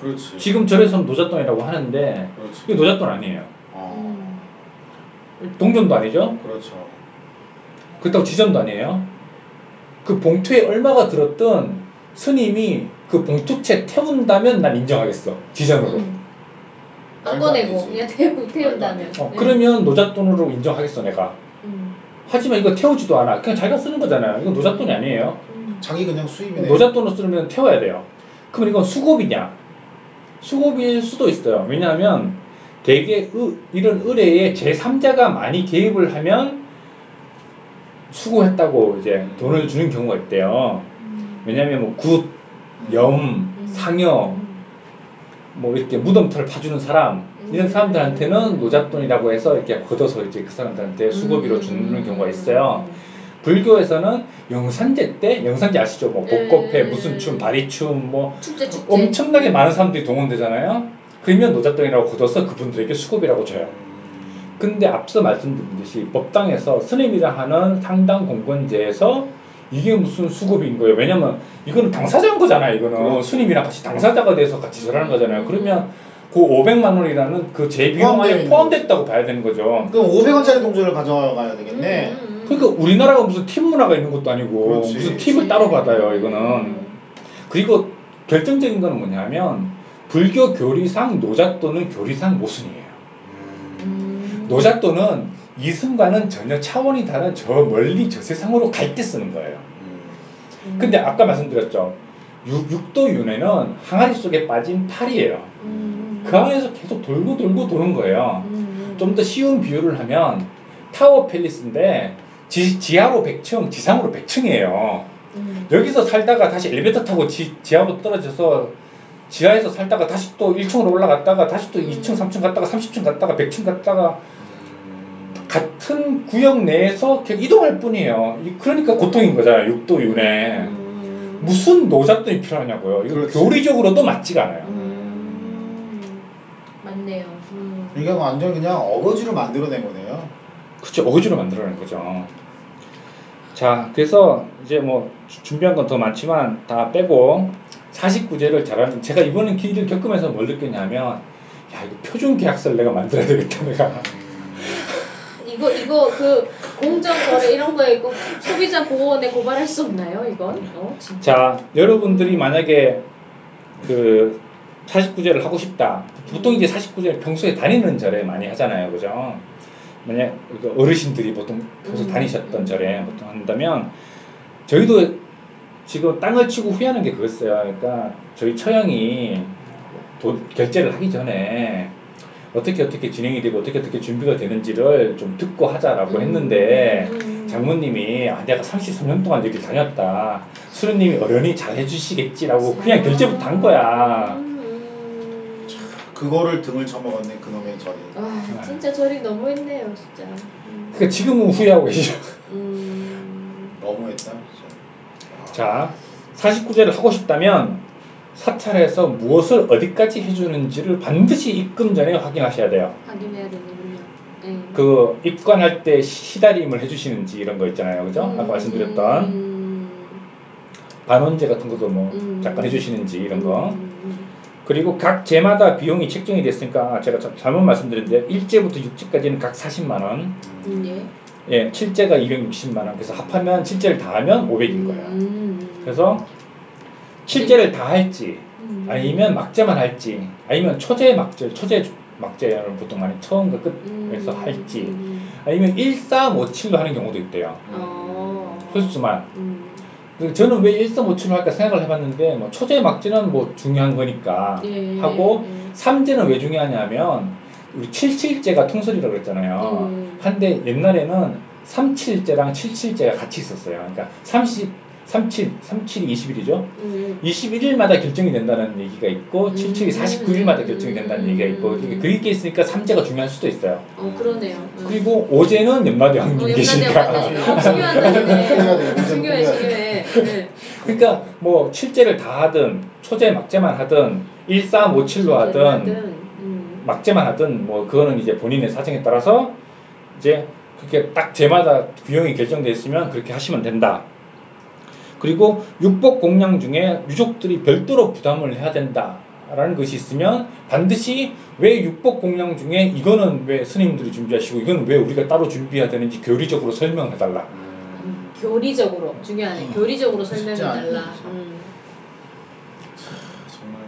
그렇지. 지금 절에서는 노잣돈이라고 하는데 그렇지. 이게 노잣돈 아니에요. 어. 음. 동전도 아니죠. 그렇죠. 그렇다고 지전도 아니에요. 그 봉투에 얼마가 들었든 스님이 그 봉투채 태운다면 난 인정하겠어. 지전으로. 음. 안 꺼내고. 그냥 태우 태운다면. 어, 네. 그러면 노잣돈으로 인정하겠어 내가. 음. 하지만 이거 태우지도 않아. 그냥 자기가 쓰는 거잖아요. 이거 노잣돈이 아니에요. 음. 자기 그냥 수입이네. 노잣돈으로 쓰면 태워야 돼요. 그럼 이건 수급이냐? 수급일 수도 있어요. 왜냐하면 대개 의- 이런 의뢰에 제3자가 많이 개입을 하면 수고했다고 이제 돈을 주는 경우가 있대요. 음. 왜냐하면 뭐 굿, 염, 음. 상여, 음. 뭐 이렇게 무덤털 파주는 사람 이런 사람들한테는 노잣돈이라고 해서 이렇게 걷어서 이제 그 사람들한테 수고비로 주는 경우가 있어요. 불교에서는 영산제 때 영산제 아시죠? 뭐 복고패, 음. 무슨 춤, 다리춤 뭐 축제 축제. 엄청나게 많은 사람들이 동원되잖아요. 그러면 노잣돈이라고 걷어서 그분들에게 수고비라고 줘요. 근데 앞서 말씀드린 듯이 법당에서 스님이라 하는 상당 공권제에서 이게 무슨 수급인 거예요. 왜냐면 이거는 당사자인 거잖아요. 이거는 그렇죠. 스님이랑 같이 당사자가 돼서 같이 절하는 거잖아요. 그러면 그 500만 원이라는 그 제비용 있는 포함됐다고 봐야 되는 거죠. 그럼 500원짜리 동전을 가져가야 되겠네. 음, 음, 음. 그러니까 우리나라가 무슨 팁 문화가 있는 것도 아니고 그렇지. 무슨 팁을 따로 받아요. 이거는 그리고 결정적인 거는 뭐냐면 불교 교리상 노잣돈은 교리상 모순이에요. 음. 노잣돈은 이승과는 전혀 차원이 다른 저 멀리 저 세상으로 갈 때 쓰는 거예요. 음. 근데 아까 말씀드렸죠. 육, 육도 윤회는 항아리 속에 빠진 팔이에요. 음. 그 안에서 계속 돌고 돌고 도는 거예요. 음. 좀더 쉬운 비유를 하면 타워 팰리스인데 지, 지하로 100층, 지상으로 100층이에요. 음. 여기서 살다가 다시 엘리베이터 타고 지, 지하로 떨어져서 지하에서 살다가 다시 또 1층으로 올라갔다가 다시 또 2층, 3층 갔다가 30층 갔다가 100층 갔다가 같은 구역 내에서 계속 이동할 뿐이에요. 이- 그러니까 고통인 거잖아요. 육도 윤회. 음. 무슨 노잣돈이 필요하냐고요. 이거 그렇지. 교리적으로도 맞지가 않아요. 음. 맞네요. 음. 이게 완전 그냥 어거지로 만들어낸 거네요. 그쵸 어거지로 만들어낸 거죠. 자, 그래서 이제 뭐 주- 준비한 건 더 많지만 다 빼고 49제를 잘하는 제가 이번엔 길을 겪으면서 뭘 느꼈냐면 야 이거 표준 계약서를 내가 만들어야 되겠다 내가 이거 이거 그 공정 거래 이런 거에 꼭 소비자 보호원에 고발할 수 없나요? 이건? 어. 자 여러분들이 만약에 그 49제를 하고 싶다 보통 이제 49제를 평소에 다니는 절에 많이 하잖아요 그죠 만약 그 어르신들이 보통 평소 음. 다니셨던 절에 보통 한다면 저희도 지금 땅을 치고 후회하는 게 그거였어요 그러니까 저희 처형이 도- 결제를 하기 전에 어떻게 어떻게 진행이 되고 어떻게 어떻게 준비가 되는지를 좀 듣고 하자라고 했는데 음. 장모님이 아 내가 33년 동안 여기 다녔다 수련님이 어련히 잘 해주시겠지라고 그냥 결제부터 한 거야 음. 그거를 등을 쳐먹었네 그놈의 절이. 아 진짜 저리 너무했네요 진짜. 음. 그러니까 지금은 후회하고 계시죠 음. 너무했다. 자 49제를 하고 싶다면 사찰에서 무엇을 어디까지 해주는지를 반드시 입금 전에 확인하셔야 돼요 확인해야 되는군요. 네. 그 입관할 때 시다림을 해주시는지 이런 거 있잖아요 그죠 음, 아까 말씀드렸던 음. 반원제 같은 것도 뭐 음. 잠깐 해주시는지 이런 거 음. 그리고 각 제마다 비용이 책정이 됐으니까 제가 참- 잘못 말씀드렸는데 1제부터 6제까지는 각 40만 원, 음. 예. 예, 7제가 260만 원. 그래서 합하면 7제를 다 하면 500인 거예요. 음. 그래서 7제를 다 할지 음. 아니면 막제만 할지 아니면 초제 막제, 초제 막제를 보통 많이 처음과 끝에서 음. 할지 음. 아니면 1357로 하는 경우도 있대요. 어. 횟수만. 음. 그 저는 왜 1357로 할까 생각을 해봤는데 뭐 초제 막제는 뭐 중요한 거니까 예. 하고 예. 3제는 왜 중요하냐면 우리 77제가 통설이라고 그랬잖아요. 음. 한데 옛날에는 37제랑 77제가 같이 있었어요. 그러니까 30, 37, 37이 20일이죠. 음. 21일마다 결정이 된다는 얘기가 있고 음. 77이 49일마다 결정이 된다는 얘기가 있고 음. 그게 있으니까 3제가 중요할 수도 있어요. 어 그러네요. 음. 그리고 5제는 연마대 어, 왕님이 계시니까 왕님. 어, 거네. 오전 중요해. 중요해. 네. 그러니까 뭐 7제를 다 하든 초제 막제만 하든 1357로 하든 음. 막제만 하든 뭐 그거는 이제 본인의 사정에 따라서 이제 그게 딱 제마다 비용이 결정되어 있으면 그렇게 하시면 된다. 그리고 육복 공양 중에 유족들이 별도로 부담을 해야 된다 라는 것이 있으면 반드시 왜 육복 공양 중에 이거는 왜 스님들이 준비하시고 이거는 왜 우리가 따로 준비해야 되는지 교리적으로 설명해 달라. 음, 교리적으로 중요하네. 교리적으로 설명해 달라. 음. 정말.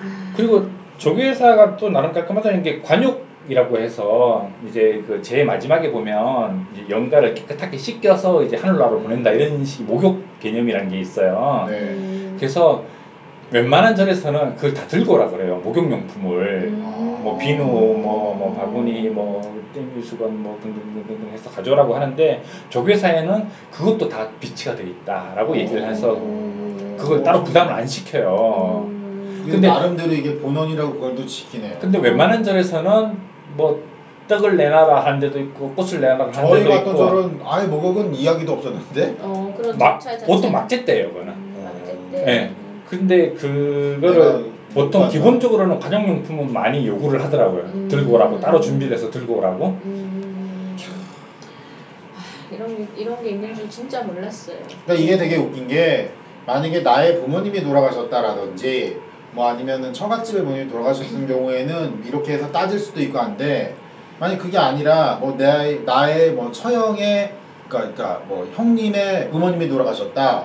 아, 그리고 조계사가 또 나름 깔끔하다는 게 관욕이라고 해서 이제 그 제일 마지막에 보면 이제 영가를 깨끗하게 씻겨서 이제 하늘나라로 보낸다 이런 식 목욕 개념이라는 게 있어요. 네. 음. 그래서 웬만한 절에서는 그걸 다 들고 오라 그래요. 목욕용품을. 음. 뭐 비누, 뭐, 뭐 바구니, 뭐 땡유수건, 뭐 등등등등 해서 가져오라고 하는데 조교사에는 그것도 다 비치가 돼 있다라고 얘기를 해서 음. 그걸 따로 부담을 안 시켜요. 음. 근데 나름대로 이게 본원이라고 그걸 또 지키네요. 근데 웬만한 절에서는 뭐 떡을 내놔라 하는 데도 있고 꽃을 내놔라 하는 저희 데도 갔던 있고 절은 아예 목욕은 이야기도 없었는데 어 그런 막차 자체가- 보통 막제 때예요, 그거는. 음, 막제 어. 때. 예. 근데 그거를 못 보통 봤나? 기본적으로는 관용용품은 많이 요구를 하더라고요. 음. 들고 오라고 따로 준비를 해서 들고 오라고. 음. 아, 이런 게, 이런 게 있는 줄 진짜 몰랐어요. 그러니까 이게 되게 웃긴 게 만약에 나의 부모님이 돌아가셨다라든지 뭐 아니면은 처갓집에 부모님이 돌아가셨던 경우에는 이렇게 해서 따질 수도 있고 한데 만약 그게 아니라 뭐 나의 나의 뭐 처형의 그러니까, 그러니까 뭐 형님의 부모님이 돌아가셨다.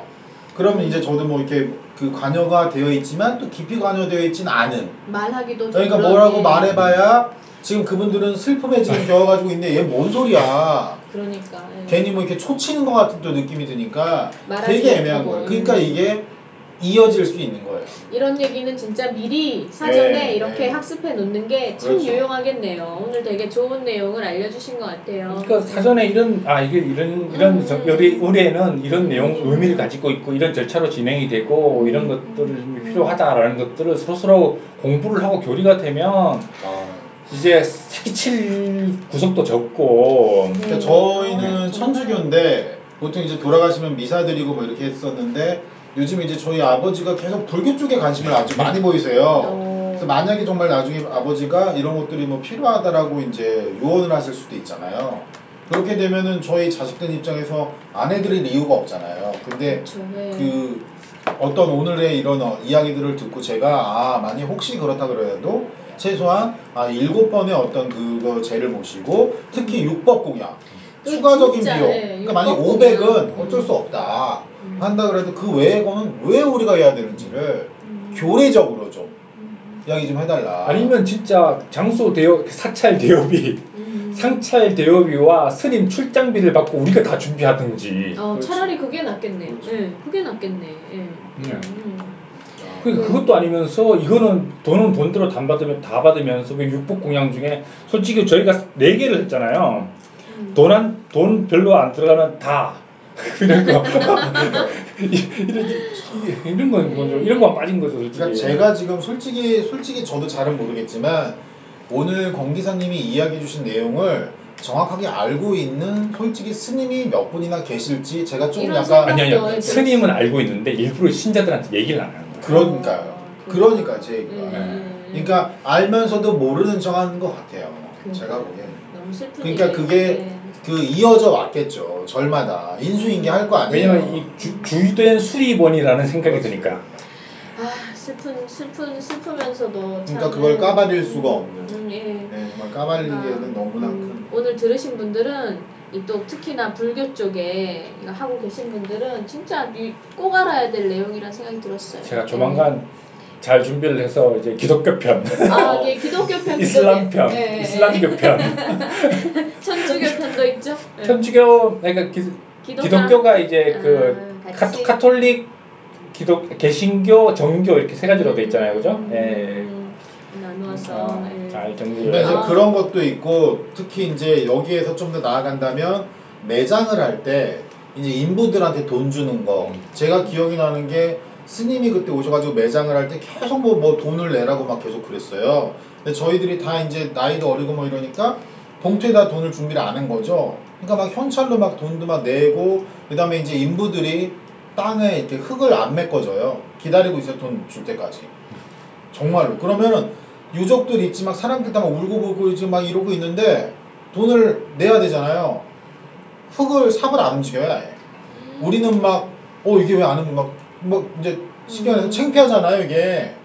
그러면 이제 저도 뭐 이렇게 그 관여가 되어 있지만 또 깊이 관여되어 있지는 않은. 말하기도 좀 그러니까 뭐라고 게- 말해봐야 지금 그분들은 슬픔에 지금 겨워가지고 있는데 얘 뭔 소리야. 그러니까 예. 괜히 뭐 이렇게 초치는 것 같은 또 느낌이 드니까 되게 애매한. 거예요. 그러니까 음. 이게 이어질 수 있는 거예요. 이런 얘기는 진짜 미리 사전에 네, 이렇게 네. 학습해 놓는 게참 그렇죠. 유용하겠네요. 오늘 되게 좋은 내용을 알려주신 것 같아요. 그러니까 사전에 이런 아 이게 이런 이런 음. 저- 우리 의뢰는 이런 내용 음. 의미를 가지고 있고 이런 절차로 진행이 되고 음. 이런 것들을 음. 필요하다라는 것들을 서로 서로 공부를 하고 교리가 되면 아, 이제 사기칠 구석도 적고 네. 그러니까 저희는. 천주교인데 보통 이제 돌아가시면 미사 드리고 뭐 이렇게 했었는데 요즘 이제 저희 아버지가 계속 불교 쪽에 관심을 아주 많이 보이세요. 어, 그래서 만약에 정말 나중에 아버지가 이런 것들이 뭐 필요하다라고 이제 유언을 하실 수도 있잖아요. 그렇게 되면은 저희 자식들 입장에서 안 해드릴 이유가 없잖아요. 근데. 네. 그 어떤 오늘의 이런 어, 이야기들을 듣고 제가 아 만약 혹시 그렇다 그래도 최소한 아 일곱 번의 어떤 그거 죄를 모시고 특히 육법 공약 그 추가적인 진짜, 비용 예, 그러니까 만약 육법 500은 공약. 어쩔 수 없다 음. 한다 그래도 그 외의 거는 왜 우리가 해야 되는지를 음. 교례적으로 좀 음. 이야기 좀 해달라 아니면 진짜 장소 대여 사찰 대여비 음. 상찰 대여비와 스님 출장비를 받고 우리가 다 준비하든지 어, 그렇지. 차라리 그게 낫겠네. 그렇지. 예, 그게 낫겠네. 예. 네. 음. 그 네. 그것도 아니면서 이거는 돈은 돈대로 다 받으면 다 받으면서 그 육복 공양 중에 솔직히 저희가 네 개를 했잖아요. 음. 돈한 돈 별로 안 들어가는 다 이런 거 이런 이런 건 뭐죠? 이런 거 빠진 거죠 솔직히. 그러니까 제가 지금 솔직히 솔직히 저도 잘은 모르겠지만 오늘 권 기사님이 이야기해 주신 내용을 정확하게 알고 있는 솔직히 스님이 몇 분이나 계실지 제가 조금 이런 약간 아니 아니요 예, 스님은 알고 있는데 일부러 신자들한테 얘기를 안 하는 거예요. 그러니까요. 어, 그러니까 제 얘기가. 예, 예, 예. 그러니까 알면서도 모르는 척하는 것 같아요. 그러니까. 제가 보기엔. 그러니까. 그게 예. 그 이어져 왔겠죠. 절마다 인수인계 할 거 아니에요. 왜냐면 이 주, 주된 수리본이라는 생각이 그렇지. 드니까. 아 슬픈 슬픈 슬프면서도 참, 그러니까 그걸 예. 까발릴 수가 없는. 음, 예. 네, 정말 까발리기에는 아, 너무나 음, 큰. 오늘 들으신 분들은 이 또 특히나 불교 쪽에 이거 하고 계신 분들은 진짜 이- 꼭 알아야 될 내용이라 생각이 들었어요. 제가 조만간 잘 준비를 해서 이제 기독교 편, 예. 아, 이게 기독교 편, 이슬람 기독교- 편, 예, 예. 이슬람교 편, 천주교 편도 있죠. 예. 천주교 그러니까 기, 기독교랑- 기독교가 이제 아, 그 같이. 카, 톨릭 기독, 개신교, 정교 이렇게 세 가지로 돼 있잖아요, 그죠? 음, 예. 나누어서 어, 예. 잘 정리를 이제 아. 그런 것도 있고 특히 이제 여기에서 좀 더 나아간다면 매장을 할 때 이제 인부들한테 돈 주는 거 음. 제가 기억이 나는 게 스님이 그때 오셔가지고 매장을 할 때 계속 뭐, 뭐 돈을 내라고 막 계속 그랬어요. 근데 저희들이 다 이제 나이도 어리고 뭐 이러니까 봉투에다 돈을 준비를 안 한 거죠. 그러니까 막 현찰로 막 돈도 막 내고 그다음에 이제 인부들이 땅에 이렇게 흙을 안 메꿔줘요. 기다리고 있어요 돈 줄 때까지. 정말로. 그러면은 유족들 있지 막 사람들 다 막 울고 불고 지금 막 이러고 있는데 돈을 내야 되잖아요. 흙을 삽을 안 움직여요. 아예. 우리는 막 어 이게 왜 안 움직 막, 막 이제 쉽게 말해서 음. 창피하잖아요 이게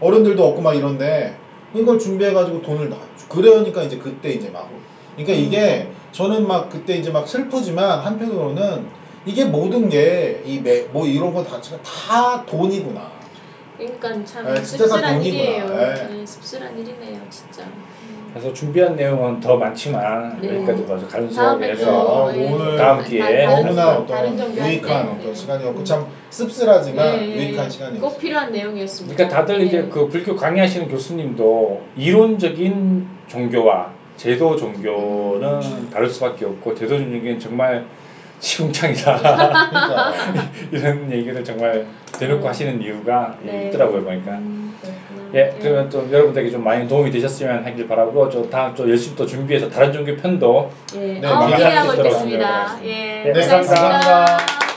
어른들도 없고 막 이런데 이걸 준비해가지고 돈을 다 주- 그러니까 이제 그때 이제 막 그러니까 이게 저는 막 그때 이제 막 슬프지만 한편으로는 이게 모든 게 이 뭐 이런 거 자체가 다 돈이구나. 그러니까 참다 씁쓸한. 일이에요. 예. 네, 씁쓸한 일이네요, 진짜. 음. 그래서 준비한 내용은 더 많지만 네. 여기까지 봐서 다음에 간소하게 네, 해서 아, 예. 오늘 다음 기회에 너무나 종- 어떤 유익한 때. 어떤 네. 시간이었고 음. 참 씁쓸하지만 예, 예, 유익한 예. 시간이었어요. 꼭 필요한 내용이었습니다. 그러니까 다들 이제 예. 그 불교 강의하시는 교수님도 이론적인 종교와 제도 종교는 다를 수밖에 없고 제도 종교는 정말 시궁창이다 그러니까 이런 얘기를 정말 대놓고 네. 하시는 이유가 네. 있더라고요 보니까 음. 예 그러면 좀 여러분들에게 좀 많이 도움이 되셨으면 하길 바라고 저 다음 또 열심히 또 준비해서 다른 종교 편도 예. 네, 어, 많이 기대하고 있겠습니다. 예, 네, 고생하셨습니다. 감사합니다.